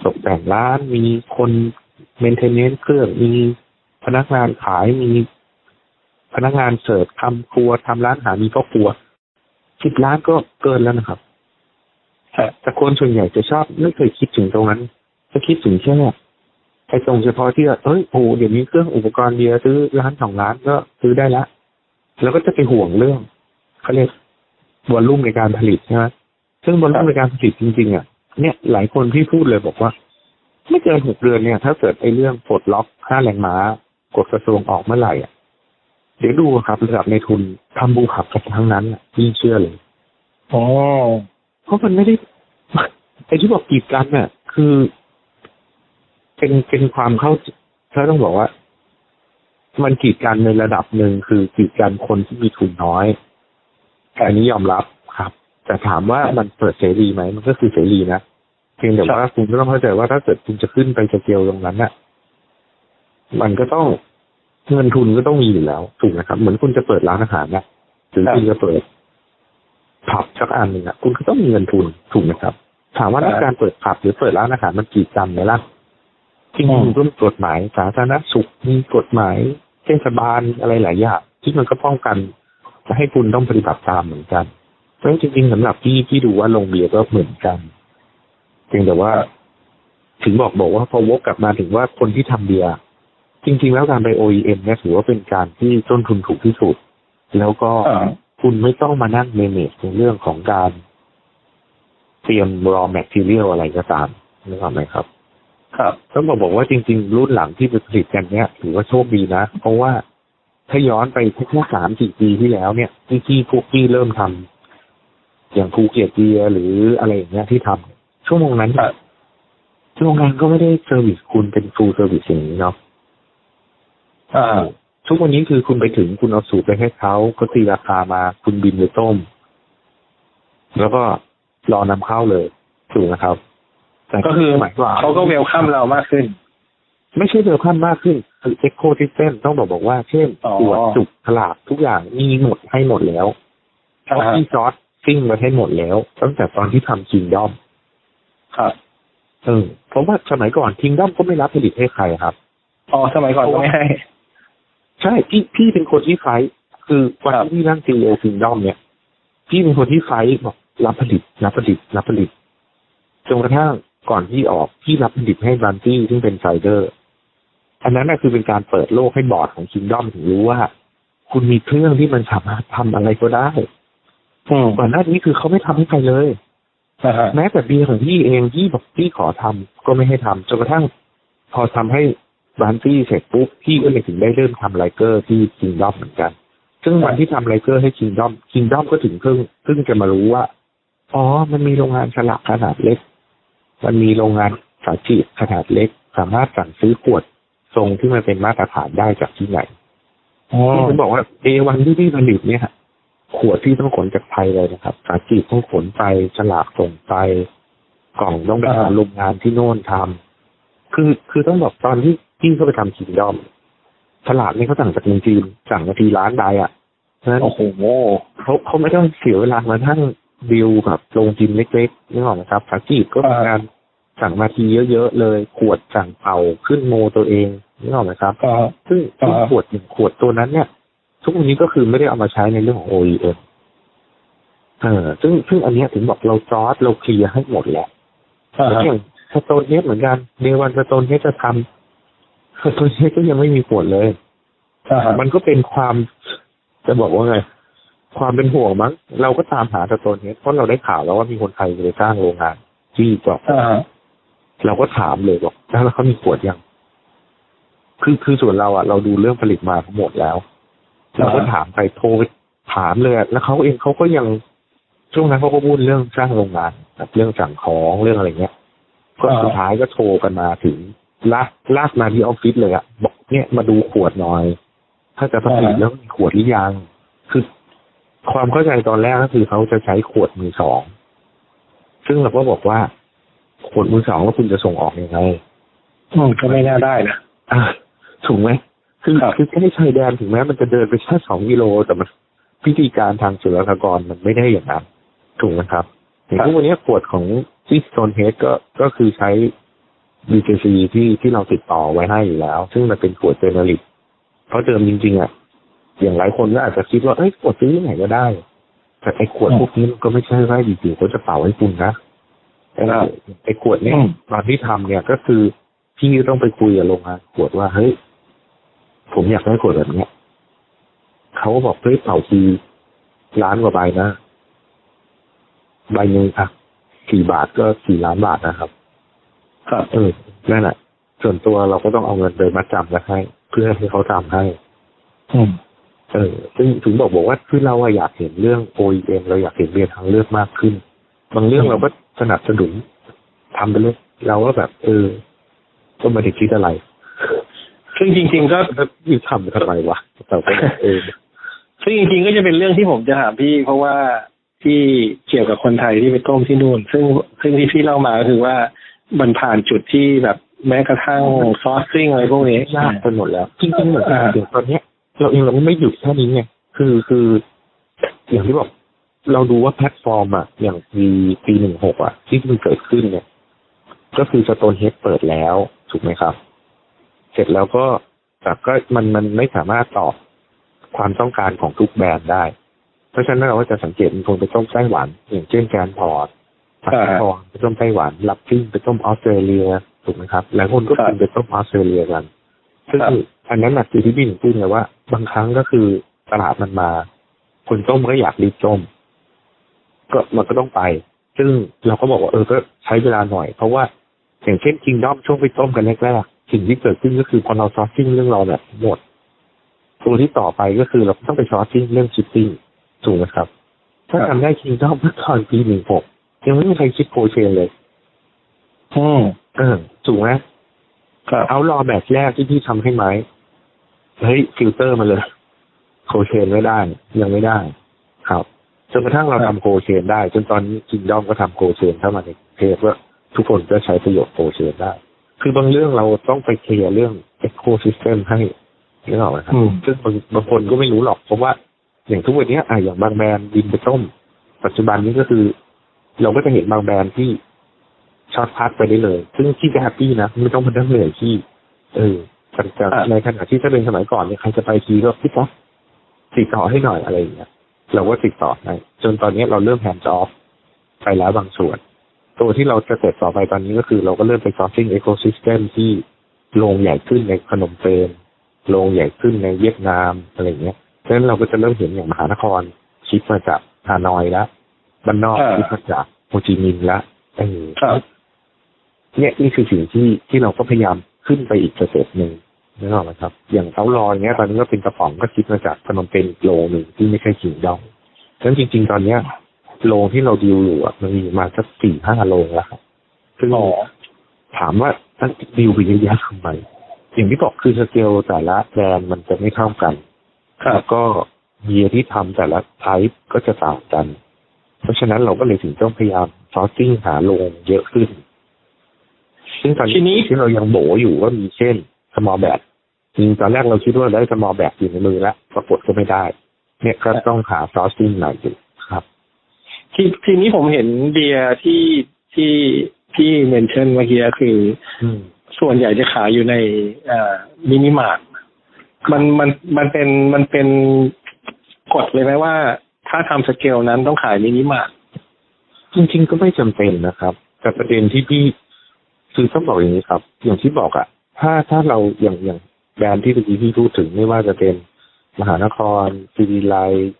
ตกแต่งร้านมีคนเมนเทนเนนเครื่องมีพนักงานขายมีพนักงานเสิร์ฟทำครัวทำร้านอาหารมีก็ครัว สิบล้านก็เกินแล้วนะครับครับแต่คนส่วนใหญ่จะชอบไม่เคยคิดถึงตรงนั้นจะคิดถึงแค่ไอ้ตรงเฉพาะที่ว่าเอ้ยโอ้โหเดี๋ยวนี้เครื่องอุปกรณ์เบียร์ซื้อร้านสองล้านก็ซื้อได้ละแล้วก็จะไปห่วงเรื่องเขาเรียกวอลลุ่มในการผลิตใช่ไหมซึ่งวอลลุ่มในการผลิตจริงๆอะเนี่ยหลายคนที่พูดเลยบอกว่า ไม่เกินหกเดือนเนี่ย ถ้าเกิดไอ้เรื่องปลดล็อกค่าแรงม้ากฎกระทรวงออกเมื่อไหร่อะ เดี๋ยวดูครับระดับในทุนทำบูขับกันทั้งนั้นอะยิ่งเชื่อเลยอ๋อเพราะมันไม่ได้ไอ้ที่บอกกีดกันเนี่ยคือ เป็นเป็นความเข้าถ้าต้องบอกว่า มันกีดกันในระดับหนึ่งคือกีดกันคนที่มีทุนน้อยอันนี้ยอมรับครับ แต่ถามว่ามันเปิดเสรีไหมมันก็คือเสรีนะเพียงแต่ว่าคุณก็ต้องเข้าใจว่าถ้าเกิดคุณจะขึ้นไปสเกลตรงนั้นน่ะ มันก็ต้อง เงินทุนก็ต้องมีอยู่แล้วถูกนะครับ เหมือนคุณจะเปิดร้านอาหารนะหรือคุณจะเปิดผับสักอันหนึ่งอะคุณก็ต้องมีเงินทุนถูกไหมครับ ถามว่าครับการเปิดผับหรือเปิดร้านอาหารมันกีดกันไหมล่ะจริงอืมๆก็มีกฎหมายสาธารณสุขมีกฎหมายเทศบาลอะไรหลายอย่างที่มันก็ป้องกัน จะให้คุณต้องปฏิบัติตามเหมือนกันเพราะฉะนั้นจริงๆสำหรับพี่ที่ดูว่าโรงเบียร์ก็เหมือนกันเพียงแต่ว่า ถึงบอกบอกว่าพอวกกลับมาถึงว่าคนที่ทำเบียร์ จริง ๆ แล้วการไป OEM เนี่ยถือว่าเป็นการที่ต้นทุนถูกที่สุด แล้วก็อ่าคุณไม่ต้องมานั่ง manage ในเรื่องของการเตรียม raw material อะไรก็ตามนึกออกไหมครับ ครับต้องบอกบอกว่าจริง ๆ รุ่นหลังที่ไปผลิตกันเนี่ยถือว่าโชคดีนะ เพราะว่าถ้าย้อนไปแค่สามสี่ปีที่แล้วเนี่ยที่ที่พวกพี่เริ่มทำอย่างภูเก็ตเบียร์หรืออะไรอย่างเงี้ยที่ทำช่วงนั้นครับโรงงานก็ไม่ได้ service คุณเป็น full service อย่างนี้เนาะอ่า ทุกวันนี้คือคุณไปถึงคุณเอาสูตรไปให้เขาเขาตีราคามา คุณบินไปต้ม แล้วก็รอนำเข้าเลยถูกนะครับแต่ก็คือหมายว่าเขาก็ welcome เรามากขึ้น ไม่ใช่ welcome มากขึ้นคือ ecosystem ต้องบอกบอกว่าเช่นอ๋อตรวจจุกฉลากทุกอย่างมีหมดให้หมดแล้วอ่าฮะที่ sourcing มาให้หมดแล้ว ตั้งแต่ตอนที่ทำ Kingdom ครับเออเพราะว่าสมัยก่อน Kingdom ก็ไม่รับผลิตให้ใครครับอ๋อสมัยก่อนก็ไม่ให้ ใช่พี่พี่เป็นคนที่ fight คือวันครับที่พี่นั่ง CEO Kingdom เนี่ย พี่เป็นคนที่ fight บอกรับผลิต รับผลิต รับผลิตจนกระทั่งก่อนที่ออกพี่รับผลิตให้ Bruntys ซึ่งเป็น cider อันนั้นน่ะคือเป็นการเปิดโลกให้บอร์ดของ Kingdom ถึงรู้ว่า คุณมีเครื่องที่มันสามารถทำอะไรก็ได้อืมก่อนหน้านี้คือเขาไม่ทำให้ใครเลยนะฮะแม้แต่เบียร์ของพี่เองพี่บอกพี่ขอทำก็ไม่ให้ทำจนกระทั่งพอทำให้ บานตี้เสร็จปุ๊บพี่ก็เลยถึงได้เริ่มทำไลเกอร์ที่คิงดอมเหมือนกัน ซึ่งวันที่ทำไลเกอร์ให้คิงดอมคิงดอมก็ถึงเพิ่งเพิ่งจะมารู้ว่า อ๋อ มันมีโรงงานฉลากขนาดเล็ก มันมีโรงงานสาจีบขนาดเล็ก สามารถสั่งซื้อขวดทรงที่มันเป็นมาตรฐานได้จากที่ไหนอ๋อที่ผมบอกว่าเอวันที่พี่ผลิตเนี่ยขวดที่ต้องขนจากไทยเลยนะครับสาจีบต้องขนไปฉลากส่งไปกล่องต้องไปทำโรงงานที่โน่นทำคือคือต้องบอกตอนที่ พี่เข้าไปทำคิงดอมฉลากนี่เขาสั่งจากเมืองจีนสั่งนาทีล้านใดอะเพราะฉะนั้นโอ้โหเขาเขาไม่ต้องเสียเวลามาทั้งดิวกับโรงจิมเล็กๆนึกออกไหมครับสาจีบก็มีงานสั่งมาทีเยอะๆเลย ขวดสั่งเป่าขึ้นโมตัวเองนึกออกไหมครับก็ซึ่งอ่าซึ่งขวดหนึ่งขวดตัวนั้นเนี่ย ทุกวันนี้ก็คือไม่ได้เอามาใช้ในเรื่องของ OEM เออซึ่งซึ่งอันเนี้ยถึงบอกเราจอร์ดเราเคลียร์ให้หมดแล้วอ่าแล้วฮะอย่าง Stone Head เหมือนกัน day one Stone Head จะทำ Stone Head ก็ยังไม่มีขวดเลยอ่าฮะมันก็เป็นความจะบอกว่าไง ความเป็นห่วงมั้ง เราก็ตามหา Stone Head เพราะเราได้ข่าวแล้วว่ามีคนไทยจะไปสร้างโรงงานที่เกาะอ่าฮะเราก็ถามเลยบอกแล้วเขามีขวดยัง คือคือส่วนเราอะ เราดูเรื่องผลิตมาทั้งหมดแล้ว เราก็ถามไปโทรไปถามเลยอะแล้วเขาเองเขาก็ยังช่วงนั้นเขาก็พูดเรื่องสร้างโรงงานแบบเรื่องสั่งของเรื่องอะไรเงี้ยก็สุดท้ายก็โทรกันมาถึง ลากลากมาที่ออฟฟิศเลยอะบอกเนี่ยมาดูขวดหน่อย ถ้าจะผลิตแล้วมีขวดหรือยังคือความเข้าใจตอนแรกก็คือเขาจะใช้ขวดมือสอง ซึ่งเราก็บอกว่า ขวดมือสองแล้วคุณจะส่งออกยังไงอืมก็ไม่น่าได้นะอะถูกไหมคือครับคือแค่ชายแดนถึงแม้มันจะเดินไปแค่สองกิโลแต่มันพิธีการทางศุลกากรมันไม่ได้อย่างนั้นถูกไหมครับอย่างทุกวันนี้ขวดของที่โซนเฮดก็ก็คือใช้ BJC ที่ที่เราติดต่อไว้ให้อยู่แล้ว ซึ่งมันเป็นขวดเจเนริกเพราะเดิมจริงๆอะอย่างหลายคนก็อาจจะคิดว่าเอ้ยขวดซื้อที่ไหนก็ได้ แต่ไอ้ขวดอืมพวกนี้มันก็ไม่ใช่ว่าอยู่ๆเขาจะเป่าให้คุณนะไอ้ครับไอ้ขวดเนี่ยอืมตอนที่ทำเนี่ยก็คือพี่ต้องไปคุยกับโรงงานขวดว่าเฮ้ยผมอยากได้ขวดแบบเนี้ยเขาก็บอกเฮ้ยเป่าทีล้านกว่าใบนะ ใบหนึ่งอะสี่บาทก็สี่ล้านบาทนะครับ ครับเออนั่นแหละส่วนตัวเราก็ต้องเอาเงินไปมัดจำกันให้ เพื่อให้เขาทำให้อืมเออซึ่งถึงบอกบอกว่าคือเราอะอยากเห็นเรื่อง OEM เราอยากเห็นเบียร์ทางเลือกมากขึ้น บางเรื่องอืมเราก็สนับสนุนทำไปเลยเราก็แบบ เออก็ไม่ได้คิดอะไรซึ่งจริง ๆ ก็แล้วพี่ทำทำไมวะแต่ก็แบบเออซึ่งจริงๆก็จะเป็นเรื่องที่ผมจะถามพี่ เพราะว่าที่เกี่ยวกับคนไทยที่ไปต้มที่นู่น ซึ่งซึ่งที่พี่เล่ามาก็คือว่า มันผ่านจุดที่แบบแม้กระทั่งซอสซิ่งอะไรพวกนี้ยากไปหมดแล้วจริงๆเหมือนกันอ่าเดี๋ยวตอนเนี้ย เราเองเราไม่หยุดแค่นี้ไงคือคืออย่างที่บอกเราดูว่าแพลตฟอร์มอะอย่างปีปีหนึ่งหกอะที่มันเกิดขึ้นเนี่ย ก็คือสโตนเฮดเปิดแล้ว ถูกไหมครับ เสร็จแล้วก็แต่ก็มันมันไม่สามารถตอบความต้องการของทุกแบรนด์ได้ เพราะฉะนั้นเราก็จะสังเกตมันคงไปต้มไต้หวัน อย่างเช่นแกรนพอร์ต ปักอ่าทองไปต้มไต้หวันลับทิ้งไปต้มออสเตรเลียถูกไหมครับหลายคนก็ครับกินไปต้มออสเตรเลียกันซึ่งครับอันนั้นหนักคือที่พี่หนึ่งพูดเลยว่าบางครั้งก็คือตลาดมันมา คนต้มก็อยากรีบต้มก็มันก็ต้องไป ซึ่งเราก็บอกว่าเออก็ใช้เวลาหน่อย เพราะว่าอย่างเช่นคิงดอมช่วงไปต้มกันแรกๆสิ่งที่เกิดขึ้นก็คือพอเราซอสซิ่งเรื่องเราแบบหมดตัวที่ต่อไปก็คือเราต้องไปซอสซิ่งเรื่องชิปปิ้งถูกไหมครับ ถ้าครับทำได้คิงดอมเมื่อตอนปีหนึ่งหก ยังไม่มีใครคิดโคเชนเลยอืมเออถูกไหมครับ Outlaw batch แรกที่พี่ทำให้ไหมเฮ้ยฟิลเตอร์มาเลย cold chain ไม่ได้ ยังไม่ได้ ครับจนกระทั่งเราครับทำบโคเชนได้ จนตอนนี้ Kingdom ก็ทำ cold chain เข้ามาในประเทศว่าทุกคนก็ใช้ประโยชน์ cold chain ได้ คือบางเรื่องเราต้องไปเคลียร์เรื่อง ecosystem ให้นึกออกไหมครับอืมซึ่งบางบางคนก็ไม่รู้หรอกเพราะว่าอย่างทุกวันนี้อะอย่างบางแบรนด์บินไปต้มปัจจุบันนี้ก็คือ เราก็จะเห็นบางแบรนด์ที่ช็อตพักไปได้เลย ซึ่งพี่จะ happy นะไม่ต้องมานั่งเหนื่อยที่เออแต่แต่อ่าในขณะที่ถ้าเป็นสมัยก่อนเนี่ยใครจะไปทีก็พี่ป๊อกติดต่อให้หน่อยอะไรอย่างเงี้ยเราก็ติดต่อให้จนตอนนี้เราเริ่ม hand off ไปแล้วบางส่วน ตัวที่เราจะเสร็จต่อไปตอนนี้ก็คือเราก็เริ่มไป sourcing ecosystem ที่โรงใหญ่ขึ้นในพนมเปญโรงใหญ่ขึ้นในเวียดนามอะไรอย่างเงี้ยจะฉะนั้นเราก็จะเริ่มเห็นอย่างมหานคร ship มาจากฮานอยแล้ว บ้านนอกอ่า ship มาจากโฮจิมินห์แล้วเออครับเนี่ยนี่คือสิ่งที่ที่เราก็พยายามขึ้นไปอีก step หนึ่งนึกออกไหมครับ อย่าง Outlaw เนี้ยตอนนี้ก็เป็นกระป๋องก็ ship มาจากพนมเปญโรงหนึ่งที่ไม่ใช่ Kingdom ฉะนั้นจริง ๆ ตอนเนี้ยโรงที่เราดีลอยู่อะมันมีมาสักสี่ห้าโรงแล้วครับซึ่งอ๋อถามว่าตั้งดีลไปเยอะแยะทำไมอย่างที่บอกคือสเกลแต่ละแบรนด์มันจะไม่เท่ากันครับแล้วก็เบียร์ที่ทำแต่ละ type ก็จะต่างกัน เพราะฉะนั้นเราก็เลยถึงต้องพยายาม sourcing หาโรงเยอะขึ้น ซึ่งตอนทีนี้นี้ที่เรายังโบอยู่ว่ามีเช่น small b a t จริงตอนแรกเราคิดว่าได้ small b a t อยู่ในมือแล้วปรากฏก็ไม่ได้ เนี่ยก็ต้องหา sourcing หน่อยอยู่ครับ ทีทีนี้ผมเห็นเบียร์ที่ที่ที่ mention เมื่อกี้คืออืมส่วนใหญ่จะขายอยู่ในมินิมาร์ทมันมันมันเป็นมันเป็นกฎเลยไหมว่า ถ้าทำสเกลนั้นต้องขายมินิมาร์ทจริง ๆ ก็ไม่จำเป็นนะครับ แต่ประเด็นที่พี่คือต้องบอกอย่างนี้ครับ อย่างที่บอกอะถ้าถ้าเราอย่างอย่างแบรนด์ที่เมื่อกี้พี่พูดถึงไม่ว่าจะเป็นมหานครซีดีไล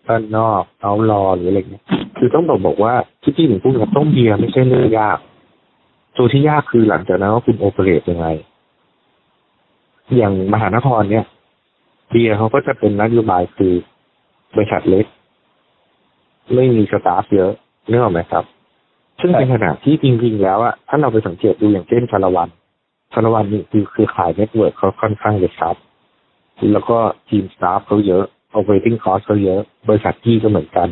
บ้านนอก Outlaw หรืออะไรเงี้ยคือต้องบอกบอกว่าที่พี่ถึงพูดว่าต้มเบียร์ไม่ใช่เรื่องยาก ตัวที่ยากคือหลังจากนั้นว่าคุณ operate ยังไง อย่างมหานครเนี่ยเบียร์เขาก็จะเป็นนโยบายคือบริษัทเล็ก ไม่มี staff เยอะนึกออกไหมครับ ซึ่งเป็นขณะที่จริงๆแล้วอะถ้าเราไปสังเกตดูอย่างเช่นชาละวันชาละวันนี่คือคือขาย network เขาค่อนข้างจะซับแล้วก็ทีมสตาฟเขาเยอะ operating cost เขาเยอะ บริษัทที่ก็เหมือนกัน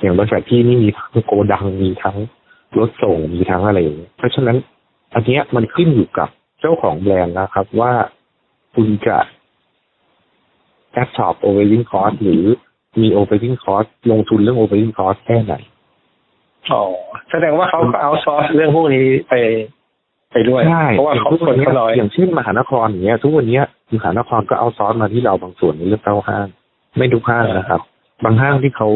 อย่างบริษัทที่นี่มีทั้งโกดังมีทั้งรถส่งมีทั้งอะไรอย่างเงี้ยเพราะฉะนั้นอันเนี้ยมันขึ้นอยู่กับเจ้าของแบรนด์นะครับว่าคุณจะ absorb operating cost หรือ มี operating cost ลงทุนเรื่อง operating cost แค่ไหนอ๋อแสดงว่าเขาก็เอาซอร์สเรื่องพวกนี้ไปไปด้วยใช่เพราะว่าเขาทุกควันนเนี้ยเขาน้อยอย่างเช่นมหานครอย่างเงี้ย ทุกวันเนี้ยมหานครก็เอาซอสมาที่เราบางส่วนในเรื่องเข้าห้าง ไม่ทุกห้างนะครับ บางห้างที่เขา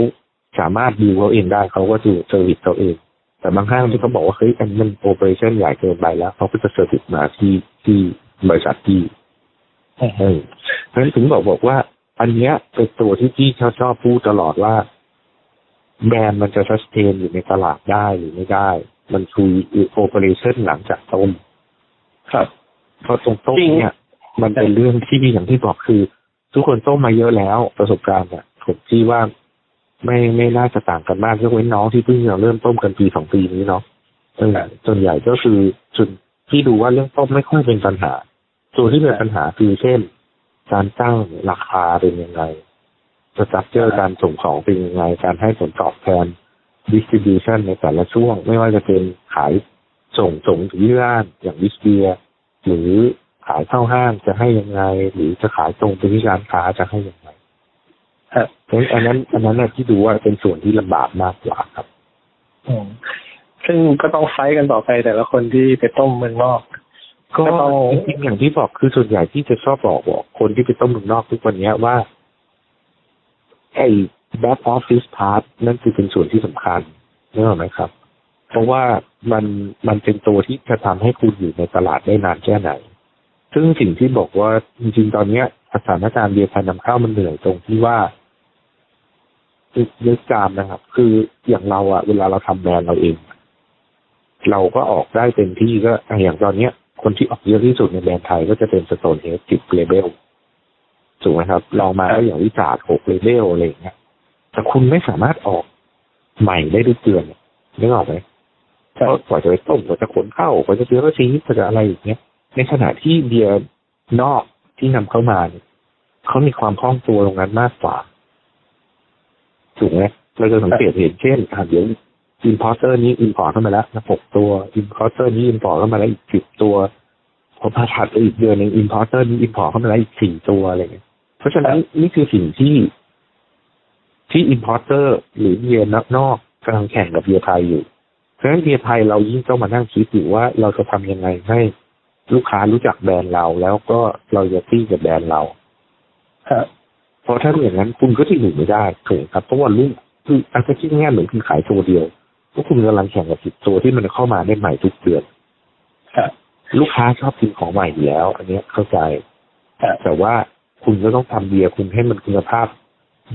สามารถดีลเขาเองได้เขาก็ดู service เขาเอง แต่บางห้างที่เขาบอกว่าเฮ้ยอันนี้มัน operation ใหญ่เกินไปแล้วเขาก็จะ service มาที่ที่บริษัทพี่เออเพราะฉะนั้นถึงบอกบอกว่า อันเนี้ยเป็นตัวที่พี่ชอบชอบพูดตลอดว่าแบรนด์มันจะ stand อยู่ในตลาดได้หรือไม่ได้ มันคือ operation หลังจากต้มครับเพราะตรงต้มจริงเนี่ยมันเป็นเรื่องที่อย่างที่บอกคือ ทุกคนต้มมาเยอะแล้วประสบการณ์อะผมที่ว่าไม่ไม่น่าจะต่างกันมากยกเว้นน้องที่เพิ่งจะเริ่มต้มกันปีสองปีนี้เนาะเออส่วนใหญ่ก็คือส่วนที่ดูว่าเรื่องต้มไม่ค่อยเป็นปัญหาส่วนที่เป็นปัญหาคือเช่น การตั้งราคาเป็นยังไงสตั๊กเจอร์การส่งของเป็นยังไง การให้ผลตอบแทน distribution ในแต่ละช่วง ไม่ว่าจะเป็นขายส่งส่งถึงที่ร้านอย่างวิสเบียหรือขายเข้าห้างจะให้ยังไง หรือจะขายตรงไปที่ร้านค้าจะให้ยังไงครับเพราะฉะนั้นอันนั้น อันนั้นนะที่ดูว่าเป็นส่วนที่ลำบากมากกว่าครับอืมซึ่งก็ต้องไฟกันต่อไปแต่ละคนที่ไปต้มเมืองนอก ก็ก็ต้องจริงๆอย่างที่บอกคือส่วนใหญ่ที่จะชอบบอกบอกคนที่ไปต้มเมืองนอกทุกวันเนี้ยว่าไอ้ back office part นั่นคือเป็นส่วนที่สำคัญนึกออกไหมครับ เพราะว่ามันมันเป็นตัวที่จะทำให้คุณอยู่ในตลาดได้นานแค่ไหน ซึ่งสิ่งที่บอกว่าจริงๆตอนเนี้ยสถานการณ์เบียร์ไทยนำเข้ามันเหนื่อยตรงที่ว่าเลือกจามนะครับ คืออย่างเราอะเวลาเราทำแบรนด์เราเอง เราก็ออกได้เต็มที่ก็อะอย่างตอนเนี้ย คนที่ออกเยอะที่สุดในแบรนด์ไทยก็จะเป็น Stone Head สิบ labelถูกไหมครับลองมาก็อย่างวิจารหก label อะไรอย่างเงี้ยแต่คุณไม่สามารถออกใหม่ได้ทุกเดือนนึกออกไหมเพราะกว่าจะไปต้มกว่าจะขนเข้ากว่าจะเจอ excise กว่าจะอะไรอย่างเงี้ย ในขณะที่เบียร์นอกที่นำเข้ามาเนี่ยเขามีความคล่องตัวตรงนั้นมากกว่าถูกไหมเราจะสังเกตเห็นเช่นอะเดี๋ยว importer นี้ import เข้ามาแล้วนะหกตัว importer นี้ import เข้ามาแล้วอีกสิบตัวพอพาถัดไปอีกเดือนหนึ่ง importer นี้ import เข้ามาแล้วอีกสี่ตัวอะไรเงี้ยเพราะฉะนั้นนี่คือสิ่งที่ที่ importer หรือเบียร์นอกกำลังแข่งกับเบียร์ไทยอยู่ เพราะฉะนั้นเบียร์ไทยเรายิ่งต้องมานั่งคิดอยู่ว่าเราจะทำยังไงให้ลูกค้ารู้จักแบรนด์เราแล้วก็ loyalty กับแบรนด์เราครับเพราะถ้าอย่างนั้นคุณก็ที่หนึ่งไม่ได้ถูกครับเพราะว่าลูกคืออันก็คิดง่ายๆเหมือนคุณขายตัวเดียว พวกคุณกำลังแข่งกับสิบตัวที่มันเข้ามาได้ใหม่ทุกเดือนครับลูกค้าชอบกินของใหม่อยู่แล้ว อันเนี้ยเข้าใจครับแต่ว่าคุณก็ต้องทำเบียร์คุณให้มันคุณภาพ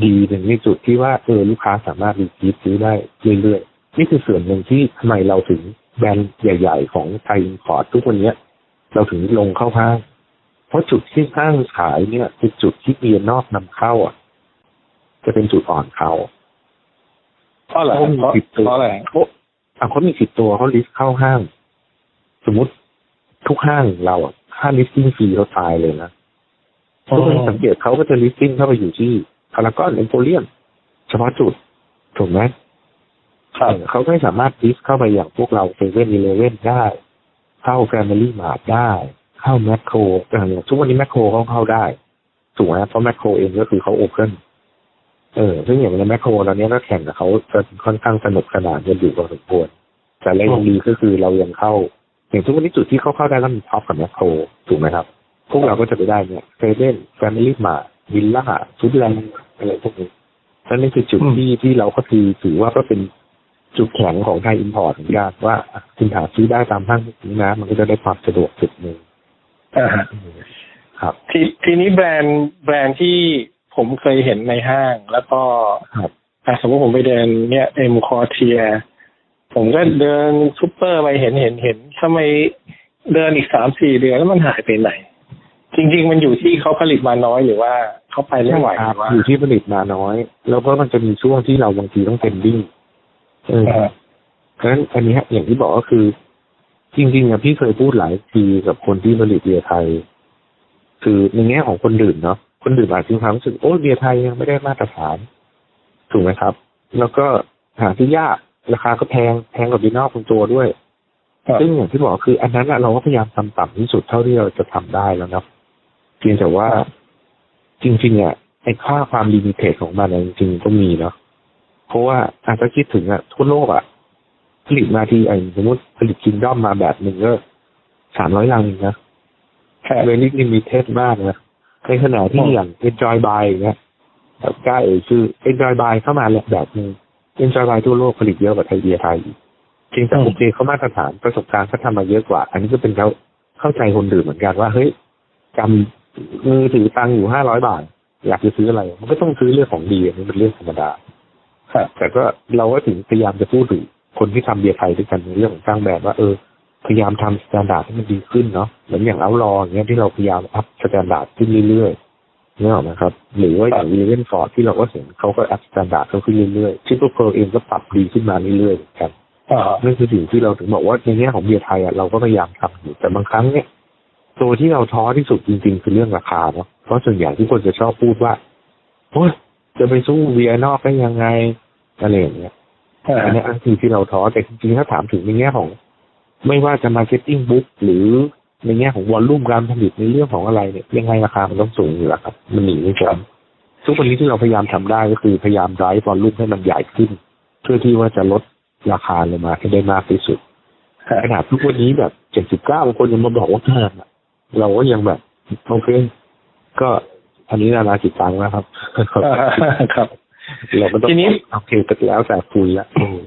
ดีหนึ่งในจุดที่ว่าเออลูกค้าสามารถ repeat ซื้อได้เรื่อยๆนี่คือส่วนหนึ่งที่ทำไมเราถึงแบรนด์ใหญ่ ๆ ของไทย import ทุกวันนี้เราถึงลงเข้าห้าง เพราะจุดที่ห้างขายเนี่ยคือจุดที่เบียร์นอกนำเข้าอะ จะเป็นจุดอ่อนเขา เพราะอะไรเขามีเพราะสิบตัวเพราะอะไรเขาอะเขามีสิบตัวเขา list เข้าห้าง สมมติทุกห้างเราอะค่า listing fee เขาตายเลยนะทุกคนสังเกตเขาก็จะ listing เข้าไปอยู่ที่พารากอนเอ็มโพเรียมเฉพาะจุด ถูกไหมครับเขาไม่สามารถ list เข้าไปอย่างพวกเราเซเว่นอีเลเว่นได้ เข้าแฟมิลี่มาร์ทได้ เข้าแมคโครอย่างทุกวันนี้แมคโครเขาเข้าได้ถูกไหมเพราะแมคโครเองก็คือเขา open เออซึ่งอย่างในแมคโครตอนนี้ก็แข่งกับเขาจะค่อนข้างสนุกสนานกันอยู่พอสมควรแต่เรื่องดีก็คือเรายังเข้าอย่างทุกวันนี้จุดที่เขาเข้าได้ก็มีท็อปส์กับแมคโครถูกไหมครับ พวกเราก็จะไปได้เนี่ยเซเว่นแฟมิลี่มาร์ทวิลล่าฟู้ดแลนด์อะไรพวกนี้นั่นนี่คือจุดอืมที่ที่เราก็คือถือว่าก็เป็นจุดแข็งของไทย import เหมือนกันว่าอะคุณหาซื้อได้ตามห้างนี้นะ มันก็จะได้ความสะดวกจุดหนึ่งอ่าฮะครับ ทีทีนี้แบรนด์แบรนด์ที่ ผมเคยเห็นในห้างแล้วก็ครับอะสมมติผมไปเดินเนี่ยเอ็มควอเทียร์ผมก็เดินซูเปอร์ไปเห็นเห็นเห็นทำไมเดินอีกสามสี่เดือนแล้วมันหายไปไหน จริง ๆ มันอยู่ที่เขาผลิตมาน้อยหรือว่าเขาไปไม่ไหวครับหรือว่าอยู่ที่ผลิตมาน้อย แล้วก็มันจะมีช่วงที่เราบางทีต้องเต็มดิ้งเอออ่าเพราะฉะนั้นอันนี้ฮะอย่างที่บอกก็คือ จริงๆอะพี่เคยพูดหลายทีกับคนที่ผลิตเบียร์ไทย คือในแง่ของคนดื่มเนาะ คนดื่มอาจจะมีความรู้สึกโอ้เบียร์ไทยยังไม่ได้มาตรฐานถูกไหมครับ แล้วก็หาที่ยากราคาก็แพงแพงกว่าบีนอกคุณตัวด้วยครับซึ่งอย่างที่บอกคืออันนั้นอะเราก็พยายามทำต่ำที่สุดเท่าที่เราจะทำได้แล้วเนาะเพียงแต่ว่าจริงๆอะไอ้ค่าความลิมิเต็ดของมันอะจริงๆก็มีเนาะเพราะว่าอาจจะคิดถึงอะทั่วโลกอะผลิตมาทีไอ้สมมติผลิต Kingdom มาแบบหนึ่งก็สามร้อยลังเองนะครับ very limited มากนะ ในขณะที่อืมอย่าง Enjoy by อย่างเงี้ยแบบกล้าเอ่ยชื่อ Enjoy by เข้ามาแหละแบบหนึง Enjoy by ทั่วโลกผลิตเยอะกว่าไทยเบียร์ไทยอีกจริงแต่โอเคเขามาตรฐานประสบการณ์เขาทำมาเยอะกว่า อันนี้ก็เป็นเขาเข้าใจคนดื่มเหมือนกันว่าเฮ้ยกำมือถือตังค์อยู่ห้าร้อยบาท อยากจะซื้ออะไร มันก็ต้องซื้อเรื่องของดีอันนี้เป็นเรื่องธรรมดาครับแต่ก็เราก็ถึงพยายามจะพูดถึงคนที่ทำเบียร์ไทยด้วยกันในเรื่องของสร้างแบรนด์ว่าเออ พยายามทำ standard ให้มันดีขึ้นเนาะเหมือนอย่างเอารออย่างเงี้ยที่เราพยายามอัพ standard ขึ้นเรื่อยๆนี่หรอกนะครับ หรือว่าอย่างวีเวนฟอร์ดที่เราก็เห็นเขาก็อัพ standard เขาขึ้นเรื่อยๆชิปเปอร์เพลเองก็ปรับดีขึ้นมาเรื่อยๆเหมือนกันอ่านั่นคือสิ่งที่เราถึงบอกว่าในแง่ของเบียร์ไทยอะเราก็พยายามทำอยู่แต่บางครั้งเนี่ยตัวที่เราท้อที่สุดจริง ๆ คือเรื่องราคาเนาะเพราะส่วนใหญ่ที่คนจะชอบพูดว่าโอ้ยจะไปสู้เบียร์นอกได้ยังไงอะไรอย่างเงี้ยอ่าอันนี้อันคือที่เราท้อแต่จริงๆถ้าถามถึงในแง่ของ ไม่ว่าจะ marketing book หรือในแง่ของ volume การผลิตในเรื่องของอะไรเนี่ยยังไงราคามันต้องสูงอยู่แล้วครับ มันหนีไม่พ้นทุกวันนี้ที่เราพยายามทำได้ก็คือพยายาม drive volume ให้มันใหญ่ขึ้น เพื่อที่ว่าจะลดราคาลงมาให้ได้มากที่สุดครับขนาดทุกวันนี้แบบเจ็ดสิบเก้าบางคนยังมาบอกว่าแพงอะเราก็ยังแบบโอเคก็อันนี้นานาจิตตังค์นะครับอ่าครับ เราก็ต้องทีนี้โอเคแต่แล้วแต่คุยละอืม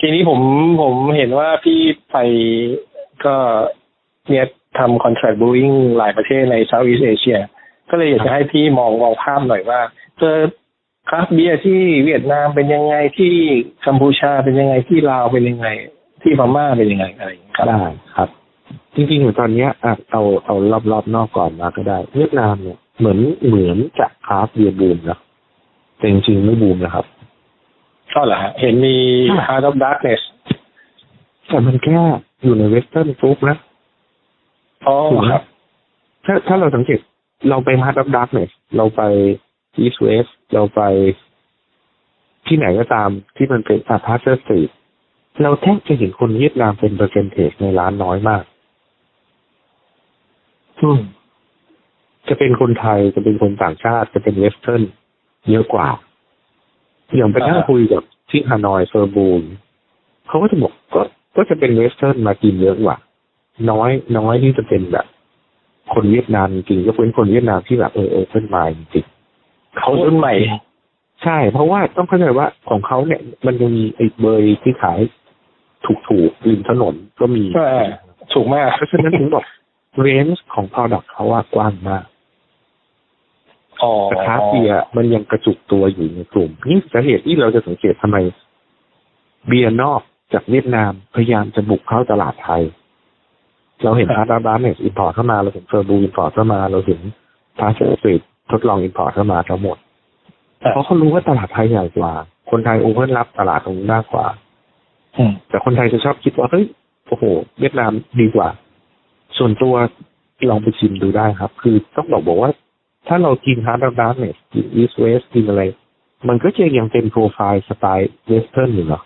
ทีนี้ผมผมเห็นว่าพี่ไปก็เนี่ยทำ contract brewing หลายประเทศใน Southeast Asia ก็เลยอยากจะให้พี่มองมองภาพหน่อยว่าเจอคราฟเบียร์ที่เวียดนามเป็นยังไงที่กัมพูชาเป็นยังไงที่ลาวเป็นยังไง ที่พม่าเป็นยังไงอะไรอย่างเงี้ยครับได้ครับ จริงๆอยู่ตอนเนี้ยเอะเอาเอารอบนอกก่อนมาก็ได้ เวียดนามเนี่ยเหมือนเหมือนจะคราฟต์เบียร์บูมนะแต่จริงๆไม่บูมนะครับ ก็เหรอฮะเห็นมีค่ะ Heart of Darkness แต่มันแค่อยู่ใน western folk นะอ๋อถูกไหมครับ ถ้าถ้าเราสังเกตเราไปมาร์ of ดักเนี่ยเราไปอีสเวสเราไปที่ไหนก็ตามที่มันเป็น Pasteur Street เราแทบจะเห็นคนเวียดนามเป็น percentage ในร้านน้อยมากอืมจะเป็นคนไทยจะเป็นคนต่างชาติจะเป็น western เยอะกว่า อย่างไปนั่งคุยกับที่ฮานอย Furbrew เขาก็จะบอกก็ก็จะเป็น western มากินเยอะกว่า น้อยน้อยที่จะเป็นแบบ คนเวียดนามจริงๆยกเว้นคนเวียดนามที่แบบเออ open mind จริงๆเขารุ่นใหม่ ใช่ เพราะว่าต้องเข้าใจว่าของเขาเนี่ย มันยังมีไอ้เบียร์ที่ขายถูกๆริมถนนก็มีใช่ถูกมากเพราะฉะนั้นถึงบอก range ของ product เขาว่ากว้างมาก อ๋อแต่คราฟต์เบียร์มันยังกระจุกตัวอยู่ในกลุ่ม นี่สาเหตุที่เราจะสังเกตทำไม เบียร์นอกจากเวียดนามพยายามจะบุกเข้าตลาดไทย เราเห็น Heart of Darkness import เข้ามาเราเห็น Furbrew import เข้ามาเราเห็น Pasteur Street ทดลอง import เข้ามาทั้งหมดครับเพราะเขารู้ว่าตลาดไทยใหญ่กว่า คนไทย aware รับตลาดตรงนี้มากกว่าอืมแต่คนไทยจะชอบคิดว่าเฮ้ยโอ้โห เวียดนามดีกว่า ส่วนตัวลองไปชิมดูได้ครับ คือต้องบอกบอกว่า ถ้าเรากิน Heart of Darkness กิน East West กินอะไร มันก็จะยังเป็นโปรไฟล์สไตล์ Western อยู่เนาะ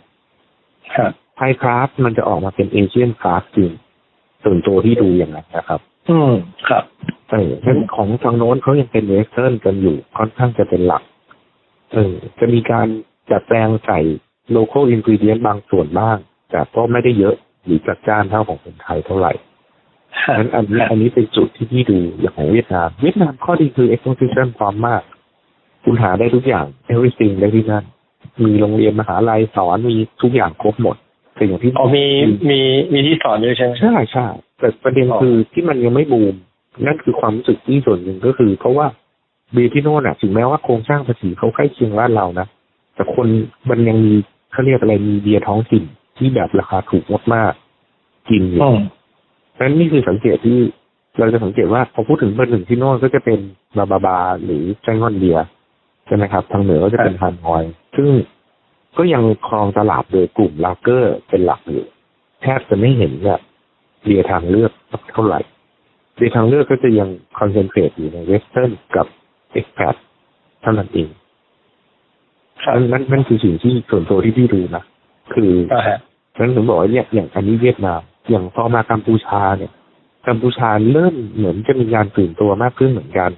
ครับไทยคราฟต์มันจะออกมาเป็น Asian คราฟต์จริงส่วนตัวที่ดูอย่างนั้นนะครับ อืมครับเออฉะนั้นของทางโน้นเขายังเป็น Western กันอยู่ค่อนข้างจะเป็นหลัก เออจะมีการดัดแปลงใส่โลโก้อินก e เดียนบางส่วนบ้าง แต่ก็ไม่ได้เยอะหรือจัดจ้านเท่าของคนไทยเท่าไหร่ฉะนั้น อันนี้อันนี้เป็นจุดที่พี่ดูอย่างของเวียดนาม เวียดนามข้อดีคือ exposition พร้อมมาก คุณหาได้ทุกอย่าง everything ได้ที่นั่นมีโรงเรียนมหาลัยสอนมีทุกอย่างครบหมดแต่อย่างที่อ๋อมีมีมีที่สอนด้วยใช่ไหมใช่ใช่แต่ประเด็นอ๋อคือที่มันยังไม่บูม นั่นคือความรู้สึกที่ส่วนหนึ่งก็คือ เพราะว่าเบียร์ที่โน่นอะถึงแม้ว่าโครงสร้างภาษีเขาใกล้เคียงบ้านเรานะแต่คนมันยังมีเขาเรียกอะไรมีเบียร์ท้องถิ่นที่แบบราคาถูกมากๆกินอยู่อืม นั้นนี่คือสังเกตที่เราจะสังเกตว่าพอพูดถึงเบอร์หนึ่งที่โน่นก็จะเป็นบาบาบา หรือไซ่ง่อนเบียร์ใช่ไหมครับ ทางเหนือก็จะเป็นฮานอย ซึ่งก็ยังครองตลาดโดยกลุ่มลาเกอร์เป็นหลักอยู่แทบจะไม่เห็นแบบเบียร์ทางเลือกสักเท่าไหร่เบียร์ทางเลือกก็จะยัง concentrate อยู่ใน Western กับ expat เท่านั้นเองครับนั่นนั่นนั่นคือสิ่งที่ส่วนตัวที่พี่ดูนะคืออ่าฮะฉะนั้นผมบอกว่าเนี่ยอย่างอันนี้เวียดนาม อย่างพอมากัมพูชาเนี่ยกัมพูชาเริ่มเหมือนจะมีการตื่นตัวมากขึ้นเหมือนกัน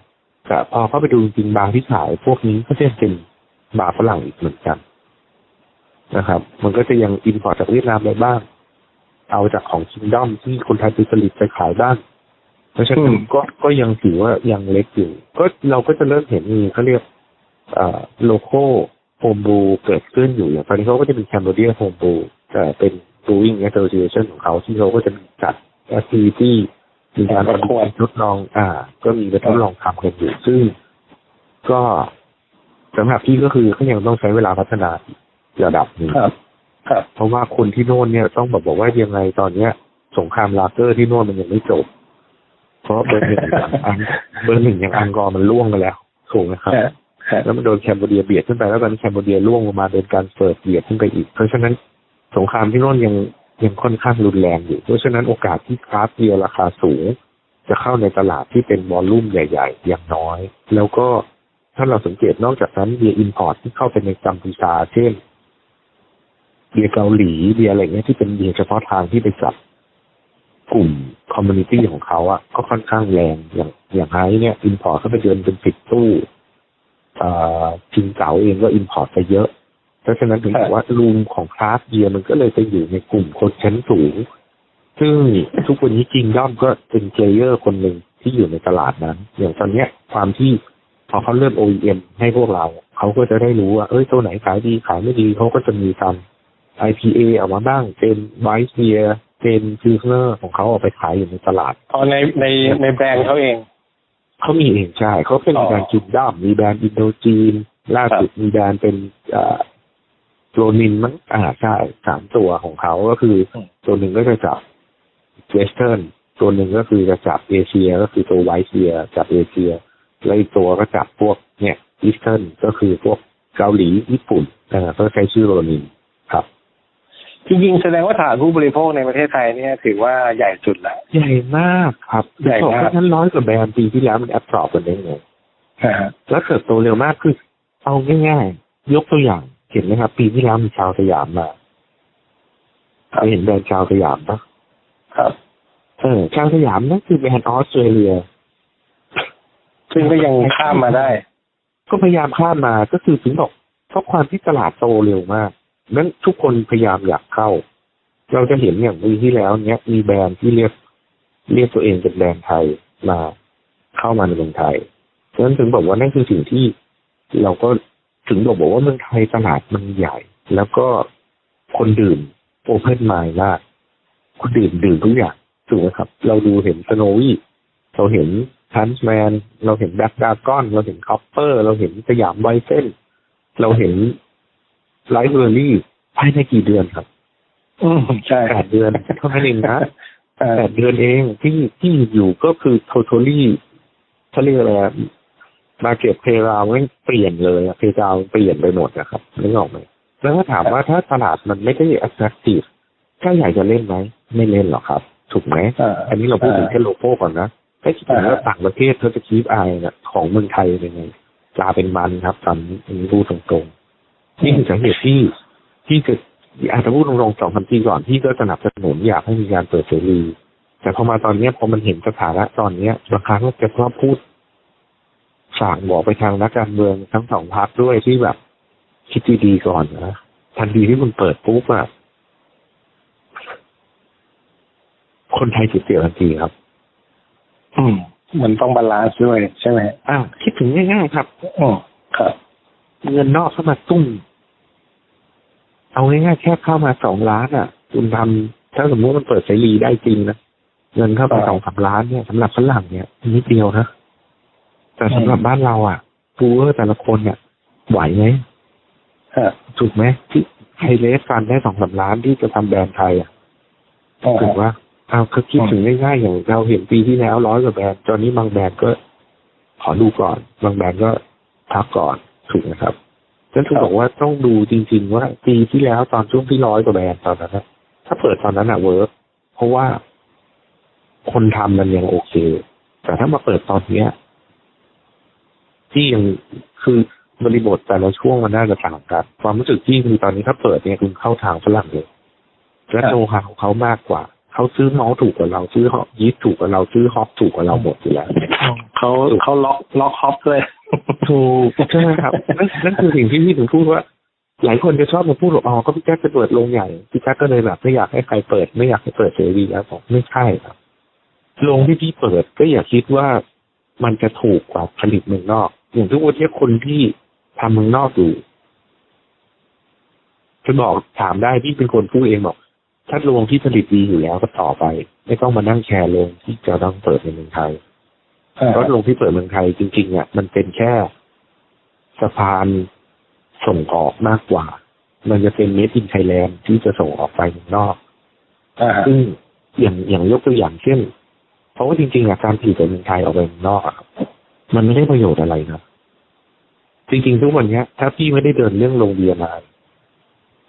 แต่พอเข้าไปดูจริงๆบางที่ขายพวกนี้ก็จะเป็นบาร์ฝรั่งอีกเหมือนกันนะครับ มันก็จะยัง import จากเวียดนามไปบ้าง เอาจากของ Kingdom ที่คนไทยไปผลิตไปขายบ้าง เพราะฉะนั้นก็ก็ยังถือว่ายังเล็กอยู่ ก็เราก็จะเริ่มเห็นมีเขาเรียก local homebrew เกิดขึ้นอยู่อย่างตอนนี้เขาก็จะมี Cambodia Homebrewแต่เป็น Brewing Association ของเขาที่เขาก็จะมีจัด activity มีการประกวดทดลองอ่า ก็มีไปทดลองทำกันอยู่ ซึ่งก็สำหรับพี่ก็คือก็ยังต้องใช้เวลาพัฒนาอีกระดับหนึ่งครับครับเพราะว่าคนที่โน่นเนี่ยต้องบอกบอกว่ายังไงตอนเนี้ย สงครามลาเกอร์ที่โน่นมันยังไม่จบ เพราะเบอร์หนึ่งอย่างอันเบอร์หนึ่งอย่างอังกอร์มันร่วงไปแล้วถูกไหมครับฮะฮะแล้วมันโดน Cambodia เบียดขึ้นไปแล้วตอนนี้ Cambodia ร่วงลงมาโดน Ganzberg เบียดขึ้นไปอีก เพราะฉะนั้น สงครามที่โน่นยังยังค่อนข้างรุนแรงอยู่ เพราะฉะนั้นโอกาสที่คราฟต์เบียร์ราคาสูง จะเข้าในตลาดที่เป็น volume ใหญ่ๆ อย่างน้อย แล้วก็ถ้าเราสังเกตนอกจากนั้นเบียร์ import ที่เข้าไปในกัมพูชา เช่นเบียร์เกาหลีเบียร์อะไรเงี้ยที่เป็นเบียร์เฉพาะทางที่ไปจับกลุ่ม community ของเขาอะก็ค่อนข้างแรงอย่างอย่าง Hite เนี่ย import เข้าไปเดือนเป็นสิบตู้อ่าชิงเต่าเองก็ import ไปเยอะ เพราะฉะนั้นถึงบอกว่า room ของคราฟต์เบียร์มันก็เลยไปอยู่ในกลุ่มคนชั้นสูง ซึ่งทุกวันนี้ Kingdom ก็เป็น player คนหนึ่งที่อยู่ในตลาดนั้น อย่างตอนเนี้ยความที่พอเขาเริ่ม OEM ให้พวกเรา เขาก็จะได้รู้ว่า เอ้ยตัวไหนขายดีขายไม่ดีเขาก็จะมีการ IPA ออกมาบ้างเป็น white beer เป็น pilsner ของเขาออกไปขายอยู่ในตลาดอ๋อในในในแบรนด์เขาเองเขามีเองใช่เขาเป็นอ๋อแบรนด์ Kingdom มีแบรนด์ Indochine ล่าสุดมีแบรนด์เป็นอ่า Ronin มั้งอ่าใช่สามตัวของเขาก็คืออมตัวหนึ่งก็จะจับ Western ตัวหนึ่งก็คือจะจับเอเชีย ก็คือตัว white beer จับเอเชียแล้วอีกตัวก็จับพวกเนี่ย Eastern ก็คือพวกเกาหลีญี่ปุ่นอ่าก็ใช้ชื่อ Ronin ครับจริงๆแสดงว่าฐานผู้บริโภคในประเทศไทยเนี่ยถือว่าใหญ่สุดแล้วใหญ่มากครับใหญ่มากเพราะฉะนั้นร้อยกว่าแบรนด์ปีที่แล้วมันแอบสอบกันได้ไงฮะแล้วเติบโตเร็วมากคือเอาง่ายๆ ยกตัวอย่าง เห็นไหมครับ ปีที่แล้วมีชาวสยามมาเคยเห็นแบรนด์ชาวสยามปะครับ เออชาวสยามนั่นคือแบรนด์ออสเตรเลีย ซึ่งก็ยังข้ามมาได้ ก็พยายามข้ามมาก็คือถึงบอกเพราะความที่ตลาดโตเร็วมากนั้นทุกคนพยายามอยากเข้า เราจะเห็นอย่างปีที่แล้วเนี้ย มีแบรนด์ที่เรียกเรียกตัวเองเป็นแบรนด์ไทยมาเข้ามาในเมืองไทยฉะนั้นถึงบอกว่านั่นคือสิ่งที่เราก็ ถึงบอกบอกว่าเมืองไทยตลาดมันใหญ่ แล้วก็คนดื่ม open mind มากคนดื่มดื่มทุกอย่างถูกไหมครับ เราดูเห็น Snowy เราเห็นทันส์แมนเราเห็น Black Dragon เราเห็น Copper เราเห็น Siam Weizen เราเห็นไลฟ์เบอร์รี่ภายในกี่เดือนครับ อืมใช่แปดเดือนเท่านั้นเองนะเออแปดเดือนเองที่ที่อยู่ก็คือ totally เขาเรียกอะไร market player ไม่เปลี่ยนเลย player เปลี่ยนไปหมดนะครับนึกออกไหมแล้วก็ถามว่าถ้าตลาดมันไม่ได้ attractive ก็อยากจะเล่นไหมไม่เล่นหรอกครับ ถูกไหมเอออันนี้เราพูดถึงแค่ local ก่อนนะถ้าคิดถึงว่าต่างประเทศเขาจะ keep eye เนี่ยของเมืองไทยเป็นไงปลาเป็นมันครับตอนนี้อันนี้พูดตรงๆนี่คือสาเหตุที่ที่จะอาจจะพูดตรงๆสองสามปีก่อนที่ก็สนับสนุนอยากให้มีการเปิดเสรีแต่พอมาตอนเนี้ยพอมันเห็นสถานะตอนเนี้ยบางครั้งก็จะชอบพูด สั่งบอกไปทางนักการเมืองทั้งสองพรรคด้วยที่แบบ คิดดีๆก่อนนะทันทีที่คุณเปิดปุ๊บอะคนไทยจิตเสียทันทีครับ อืมมันต้อง balance ด้วยใช่ไหมอ้าวคิดถึงง่ายๆครับอืมครับ เงินนอกเข้ามาตุ้มเอาง่ายๆแค่เข้ามาสองล้านอะ คุณทำถ้าสมมติมันเปิดเสรีได้จริงนะเงินเข้ามาอ่าสองสามล้านเนี่ยสำหรับฝรั่งเนี่ยนิดเดียวนะ แต่สำหรับบ้านเราอะ brewer แต่ละคนเนี่ยไหวไหมฮะถูกไหมที่ไทย raise fund ได้สองสามล้านที่จะทำแบรนด์ไทยอะอ่าถูกว่าเอาคือคิดถึงง่ายๆอย่างเราเห็นปีที่แล้วร้อยกว่าแบรนด์ตอนนี้บางแบรนด์ก็ขอดูก่อน บางแบรนด์ก็พักก่อนถูกนะครับฉันถึงบอกว่าต้องดูจริง ๆ ว่าปีที่แล้วตอนช่วงที่ร้อยกว่าแบรนด์ตอนนั้นนะถ้าเปิดตอนนั้นอะ work เพราะว่าคนทำมันยังโอเค แต่ถ้ามาเปิดตอนเนี้ย ที่ยังคือบริบทแต่ละช่วงมันน่าจะต่างกันความรู้สึกที่คือตอนนี้ถ้าเปิดเนี่ยคุณเข้าทางฝรั่งเลยและโนฮาของเขามากกว่า เขาซื้อเมาส์ถูกกว่าเราซื้อฮอกยีสต์ถูกกว่าเราซื้อฮอกถูกกว่าเราหมดอยู่แล้วเขาเขาล็อกล็อกฮอปด้วยถูกใช่ไหมครับนั่นนั่นคือสิ่งที่พี่ถึงพูดว่า หลายคนจะชอบมาพูดว่าอ๋อก็พี่แจ๊คจะเปิดโรงใหญ่พี่แจ๊คก็เลยแบบไม่อยากให้ใครเปิด ไม่อยากให้เปิดเสรีแล้วบอกไม่ใช่ครับโรงที่พี่เปิดก็อย่าคิดว่ามันจะถูกกว่าผลิตเมืองนอก อย่างทุกวันนี้คนที่ทำเมืองนอกอยู่จะบอกถามได้พี่เป็นคนพูดเองบอกถ้าโรงที่ผลิตดีอยู่แล้วก็ต่อไป ไม่ต้องมานั่งแชร์โรงที่จะต้องเปิดในเมืองไทยเพราะโรงที่เปิดเมืองไทยจริงๆอะมันเป็นแค่สะพานส่งออกมากกว่า มันจะเป็นเมดอินไทยแลนด์ที่จะส่งออกไปเมืองนอกอ่าซึ่งอย่างอย่างยกตัวอย่างเช่น เพราะว่าจริงๆอะการผลิตในเมืองไทยออกไปเมืองนอกอะครับ มันไม่ได้ประโยชน์อะไรนะจริงๆทุกวันเนี้ย ถ้าพี่ไม่ได้เดินเรื่องโรงเบียร์มา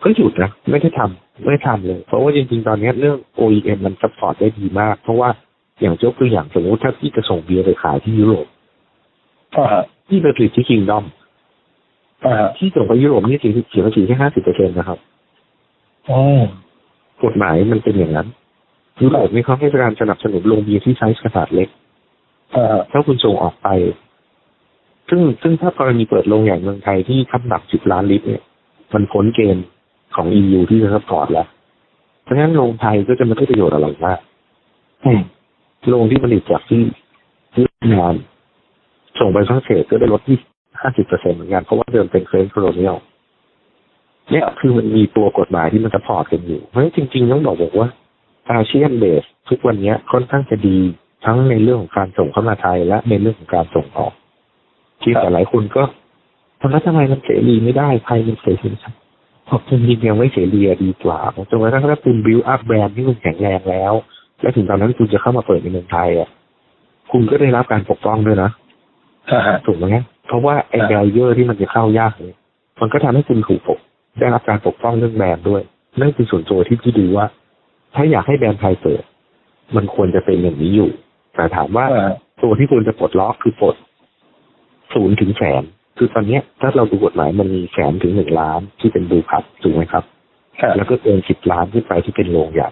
ก็หยุดนะไม่ได้ทำไม่ทำเลย เพราะว่าจริงๆตอนเนี้ยเรื่อง OEM มัน support ได้ดีมาก เพราะว่าอย่างยกตัวอย่างสมมติถ้าพี่จะส่งเบียร์ไปขายที่ยุโรปอ่าที่ไปผลิตที่ Kingdom อ่าที่ส่งไปยุโรปนี่เสียเสียภาษีแค่ห้าสิบเปอร์เซ็นต์นะครับอืมกฎหมายมันเป็นอย่างนั้นยุโรปนี่เขาให้การสนับสนุนโรงเบียร์ที่ไซส์ขนาดเล็ก อ่าถ้าคุณส่งออกไป ซึ่งซึ่งถ้ากรณีเปิดโรงอย่างเมืองไทยที่คับหนักสิบล้านลิตรเนี่ย มันพ้นเกณฑ์ของ EU ที่จะ support แล้ว เพราะฉะนั้นโรงไทยก็จะไม่ได้ประโยชน์อะไรมากโรงที่ผลิตจากที่เวียดนามส่งไปฝรั่งเศสก็ได้ลดที่ห้าสิบเปอร์เซ็นต์เหมือนกันเพราะว่าเดิมเป็น French colonial เนี่ยคือมันมีตัวกฎหมายที่มัน support กันอยู่ เพราะฉะนั้นจริงๆต้องบอกบอกว่าอาเซียน base ทุกวันนี้ค่อนข้างจะดี ทั้งในเรื่องของการส่งเข้ามาไทย และในเรื่องของการส่งออกที่แต่หลายคนก็ทำไมทำไมมันเสรีไม่ได้ไทยมันเสรีครับเพราะจริงๆยังไม่เสรีอะดีกว่าจนกระทั่งถ้าคุณบิวอัพแบรนด์ที่คุณแข็งแรงแล้ว และถึงตอนนั้นคุณจะเข้ามาเปิดในเมืองไทยอะคุณก็ได้รับการปกป้องด้วยนะอ่าถูกไหมเพราะว่าไอ้ครับ barrier ที่มันจะเข้ายากเนี่ยมันก็ทำให้คุณถูกปกได้รับการปกป้องเรื่องแบรนด์ด้วยนั่นคือส่วนตัวที่พี่ดูว่า ถ้าอยากให้แบรนด์ไทยเปิด มันควรจะเป็นอย่างนี้อยู่ แต่ถามว่าอ่าตัวที่ควรจะปลดล็อกคือปลดศูนย์ถึงแสนคือตอนเนี้ยถ้าเราดูกฎหมายมันมีแสนถึงหนึ่งล้านที่เป็นบูคับถูกไหมครับครับแล้วก็เกินสิบล้านขึ้นไปที่เป็นโรงใหญ่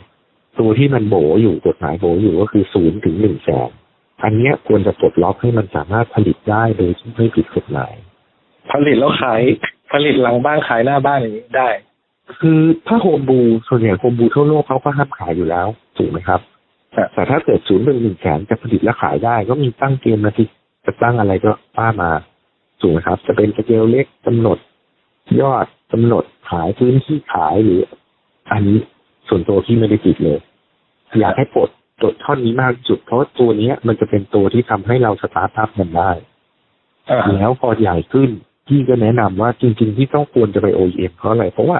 ตัวที่มันโบอยู่กฎหมายโบอยู่ก็คือศูนย์ถึงหนึ่งแสนอันเนี้ยควรจะปลดล็อกให้มันสามารถผลิตได้โดยที่ไม่ผิดกฎหมายผลิตแล้วขายผลิตหลังบ้านขายหน้าบ้านอย่างนี้ได้ คือถ้า homebrew ส่วนใหญ่ homebrew ทั่วโลกเขาก็ห้ามขายอยู่แล้วถูกไหมครับ ครับแต่ถ้าเกิดศูนย์เป็นหนึ่งแสนจะผลิตและขายได้ ก็มีตั้งเกณฑ์นะที่จะตั้งอะไรก็ว่ามาถูกไหมครับ จะเป็นสเกลเล็กกำหนด ยอดกำหนดขายพื้นที่ขายหรือ อันนี้ส่วนตัวที่ไม่ได้ติดเลย อยากให้ปลดตัวท่อนนี้มากที่สุดเพราะตัวเนี้ยมันจะเป็นตัวที่ทำให้เรา start up มันได้อ่าแล้วพอใหญ่ขึ้นพี่ก็แนะนำว่าจริง ๆ ที่ต้องควรจะไป OEM เพราะอะไรเพราะว่า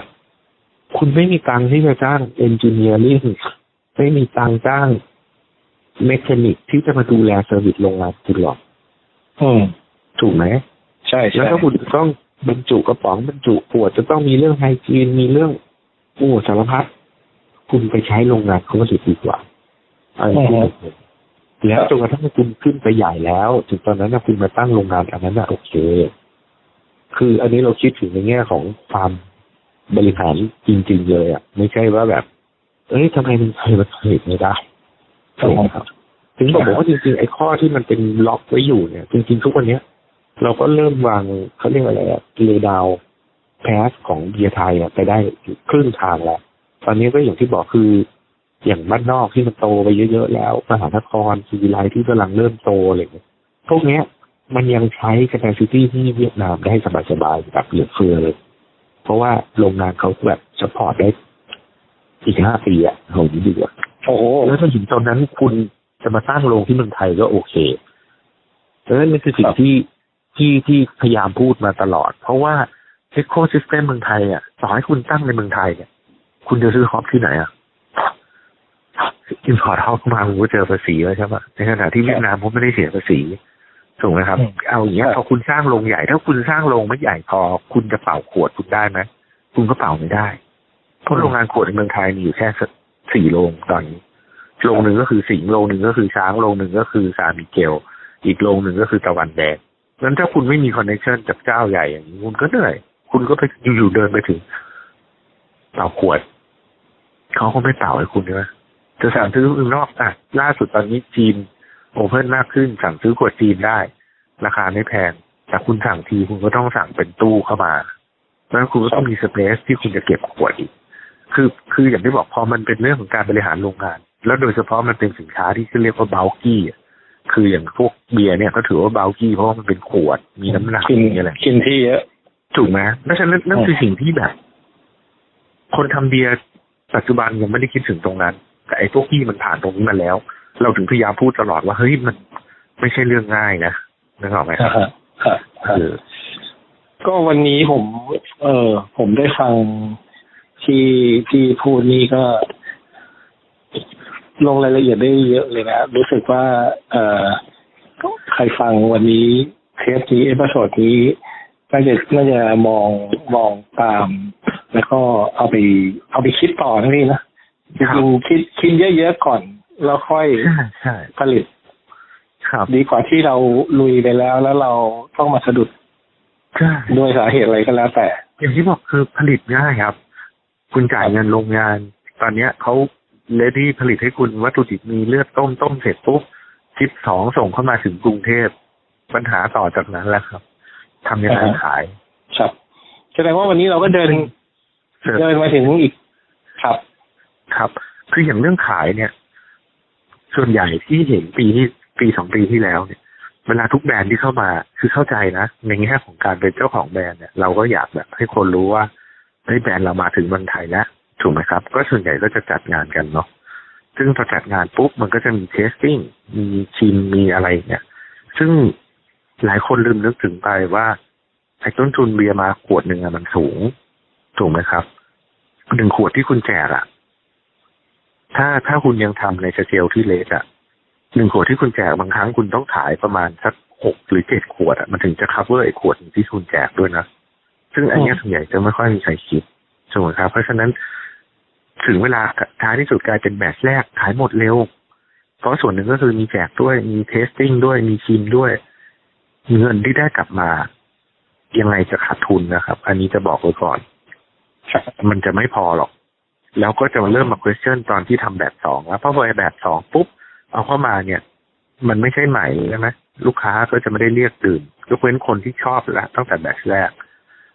คุณไม่มีตังค์ที่จะจ้าง engineering ไม่มีตังค์จ้าง mechanic ที่จะมาดูแล service โรงงานคุณหรอกอืมถูกไหมใช่แล้วใช่ถ้าคุณจะต้องบรรจุกระป๋องบรรจุขวดจะต้องมีเรื่อง hygiene มีเรื่องโอ้สารพัดคุณไปใช้โรงงานเขาก็ดีกว่าอะไรที่หนึ่งเลยแล้วจนกระทั่งคุณขึ้นไปใหญ่แล้ว ถึงตอนนั้นนะคุณมาตั้งโรงงานอันนั้นนะโอเค คืออันนี้เราคิดถึงในแง่ของความบริหารจริง ๆ เลยอะไม่ใช่ว่าแบบ เอ้ยทำไมมันเคยมันผลิตไม่ได้ถูกไหมครับถึงบอกว่าจริงๆไอ้ข้อที่มันเป็นล็อกไว้อยู่เนี่ย จริงๆทุกวันเนี้ย เราก็เริ่มวางเขาเรียกอะไรอะเลดาวแพสของเบียร์ไทยอะไปได้ครึ่งทางแล้ว ตอนนี้ก็อย่างที่บอกคืออย่างบ้านนอกที่มันโตไปเยอะๆแล้วมหานครซีวิไลที่กำลังเริ่มโตอะไรอย่างเงี้ยพวกเนี้ย มันยังใช้ capacity ที่เวียดนามได้สบายๆแบบเหลือเฟือเลย เพราะว่าโรงงานเขาแบบสปอร์ตได้ อีกห้าปีอะโหดีดีกว่าโอ้โหแล้วถ้าถึงตอนนั้นคุณจะมาสร้างโรงที่เมืองไทยก็โอเคดังนั้นนี่คือสิ่งที่ที่ที่พยายามพูดมาตลอด เพราะว่าเ c โค s ิสเต็มเมืองไทยอะต่อให้คุณตั้งในเมืองไทยเนี่ยคุณจะซื้อ hop ที่ไหนอะ import เข้ามาคุณก็เจอภาษีแล้วใช่ปะในขณะที่เวียดนามเขาไม่ได้เสียภาษีถูกไหมครับอืมเอาอย่างเงี้ยพอคุณสร้างโรงใหญ่ ถ้าคุณสร้างโรงไม่ใหญ่พอ คุณจะเป่าขวดคุณได้ไหมคุณก็เป่าไม่ได้ เพราะโรงงานขวดในเมืองไทยมีอยู่แค่สี่โรงตอนนี้โรงหนึ่งก็คือสิงห์โรงหนึ่งก็คือช้างโรงหนึ่งก็คือซานมิเกล อีกโรงหนึ่งก็คือตะวันแดงงั้นถ้าคุณไม่มีคอนเนคชันจากเจ้าใหญ่อย่างนี้คุณก็เหนื่อย คุณก็ไปอยู่ๆเดินไปถึงเป่าขวดเขาก็ไม่เป่าให้คุณใช่ไหมจะสั่งซื้อข้นอกอะล่าสุดตอนนี้จีนโอเพ่นมากขึ้นสั่งซื้อขวดจีนได้ ราคาไม่แพง แต่คุณสั่งทีคุณก็ต้องสั่งเป็นตู้เข้ามาเพราะฉะนั้นคุณก็ต้องมีสเปซที่คุณจะเก็บขวดอีก คือคืออย่างที่บอกพอมันเป็นเรื่องของการบริหารโรงงาน แล้วโดยเฉพาะมันเป็นสินค้าที่เรียกว่าเบลกี้คืออย่างพวกเบียร์เนี่ยก็ถือว่าเบลกี้เพราะว่ามันเป็นขวดมีน้ำหนักกินมีอะไรกินที่เยอะถูกไหมเพราะฉะนั้นนั่นคือสิ่งที่แบบ คนทำเบียร์ปัจจุบันยังไม่ได้คิดถึงตรงนั้น แต่ไอ้พวกที่มันผ่านตรงนี้มาแล้ว เราถึงพยายามพูดตลอดว่าเฮ้ยมันไม่ใช่เรื่องง่ายนะนึกออกไหมคอ่ารับฮะครับครับคือก็วันนี้ผม เออผมได้ฟัง ที่ที่พูดนี่ก็ ลงรายละเอียดได้เยอะเลยนะรู้สึกว่า เออใครฟังวันนี้เทปนี้ episode นี้น่าจะน่าจะมองมองตาม แล้วก็เอาไป เอาไปคิดต่อนะพี่นะจริงๆคิดคิดเยอะๆก่อน แล้วค่อยใช่ใช่ผลิตครับดีกว่าที่เราลุยไปแล้วแล้วเราต้องมาสะดุดใช่ด้วยสาเหตุอะไรก็แล้วแต่ อย่างที่บอกคือผลิตง่ายครับ คุณจ่ายเงินโรงงาน ตอนเนี้ยเขา ready ผลิตให้คุณวัตถุดิบมีเลือดต้มต้มเสร็จปุ๊บ ship ของส่งเข้ามาถึงกรุงเทพปัญหาต่อจากนั้นแหละครับทำยังไงอ่าฮะขาย ครับแสดงว่าวันนี้เราก็เดินเสิร์ฟเดินมาถึงอีกครับ ครับ คืออย่างเรื่องขายเนี่ย ส่วนใหญ่ที่เห็นปีที่ปีสองปีที่แล้วเนี่ย เวลาทุกแบรนด์ที่เข้ามา คือเข้าใจนะในแง่ของการเป็นเจ้าของแบรนด์เนี่ยเราก็อยากแบบให้คนรู้ว่า เฮ้แบรนด์เรามาถึงเมืองไทยแล้วถูกไหมครับ ก็ส่วนใหญ่ก็จะจัดงานกันเนาะซึ่งพอจัดงานปุ๊บมันก็จะมี tasting มีชิมมีอะไรเนี่ยซึ่งหลายคนลืมนึกถึงไปว่าไอ้ต้นทุนเบียร์มาขวดหนึ่งอะมันสูง ถูกไหมครับหนึ่งขวดที่คุณแจกอะถ้าถ้าคุณยังทำในสเกลที่เล็กอะหนึ่งขวดที่คุณแจกบางครั้งคุณต้องขายประมาณสักหกหรือเจ็ดขวดอะมันถึงจะ cover ไอ้ขวดที่คุณแจกด้วยนะ ซึ่งอันเนี้ยส่วนใหญ่จะไม่ค่อยมีใครคิดถูกไหมครับ เพราะฉะนั้นถึงเวลาท้ายที่สุดกลายเป็น batch แรกขายหมดเร็ว เพราะส่วนหนึ่งก็คือมีแจกด้วยมี tasting ด้วยมีชิมด้วย เงินที่ได้กลับมายังไงจะขาดทุนนะครับ อันนี้จะบอกไว้ก่อน มันจะไม่พอหรอก แล้วก็จะมาเริ่มมา question ตอนที่ทำแบบสองแล้วเพราะพอแบบสองปุ๊บ เอาเข้ามาเนี่ย มันไม่ใช่ใหม่ใช่ไหมลูกค้าก็จะไม่ได้เรียกดื่มยกเว้นคนที่ชอบแล้วตั้งแต่แบบแรก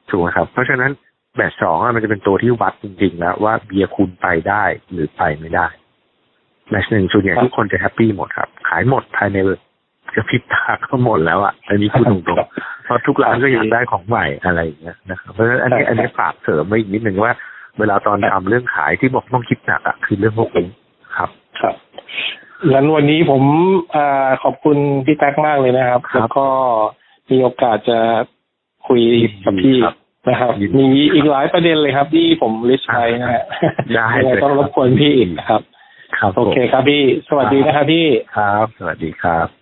ถูกไหมครับ เพราะฉะนั้นแบบสองอะมันจะเป็นตัวที่วัดจริงๆแล้วว่าเบียร์คุณไปได้หรือไปไม่ได้แบบหนึ่งส่วนใหญ่ทุกคนจะแฮปปี้หมดครับ ขายหมดภายในกระพริบตาก็หมดแล้วอะอันนี้พูดตรงๆเพราะทุกร้านก็อยากได้ของใหม่อะไรอย่างเงี้ยนะครับเพราะฉะนั้นอันนี้ใช่อันนี้ฝากเสริมไว้อีกนิดหนึ่งว่า เวลาตอนทำเรื่องขายที่บอกต้องคิดหนักอะคือเรื่องพวกนี้ครับ ครับงั้นวันนี้ผมอ่าขอบคุณพี่แท็กมากเลยนะครับครับแล้วก็มีโอกาสจะ คุยกับพี่ครับนะครับยินดีมีอีกหลายประเด็นเลยครับ ที่ผมลิสต์ไปนะฮะได้ยังงเลยต้องรบกวนพี่อีกนะครับ ครับ โอเคครับพี่ สวัสดีนะครับพี่ ครับ สวัสดีครับ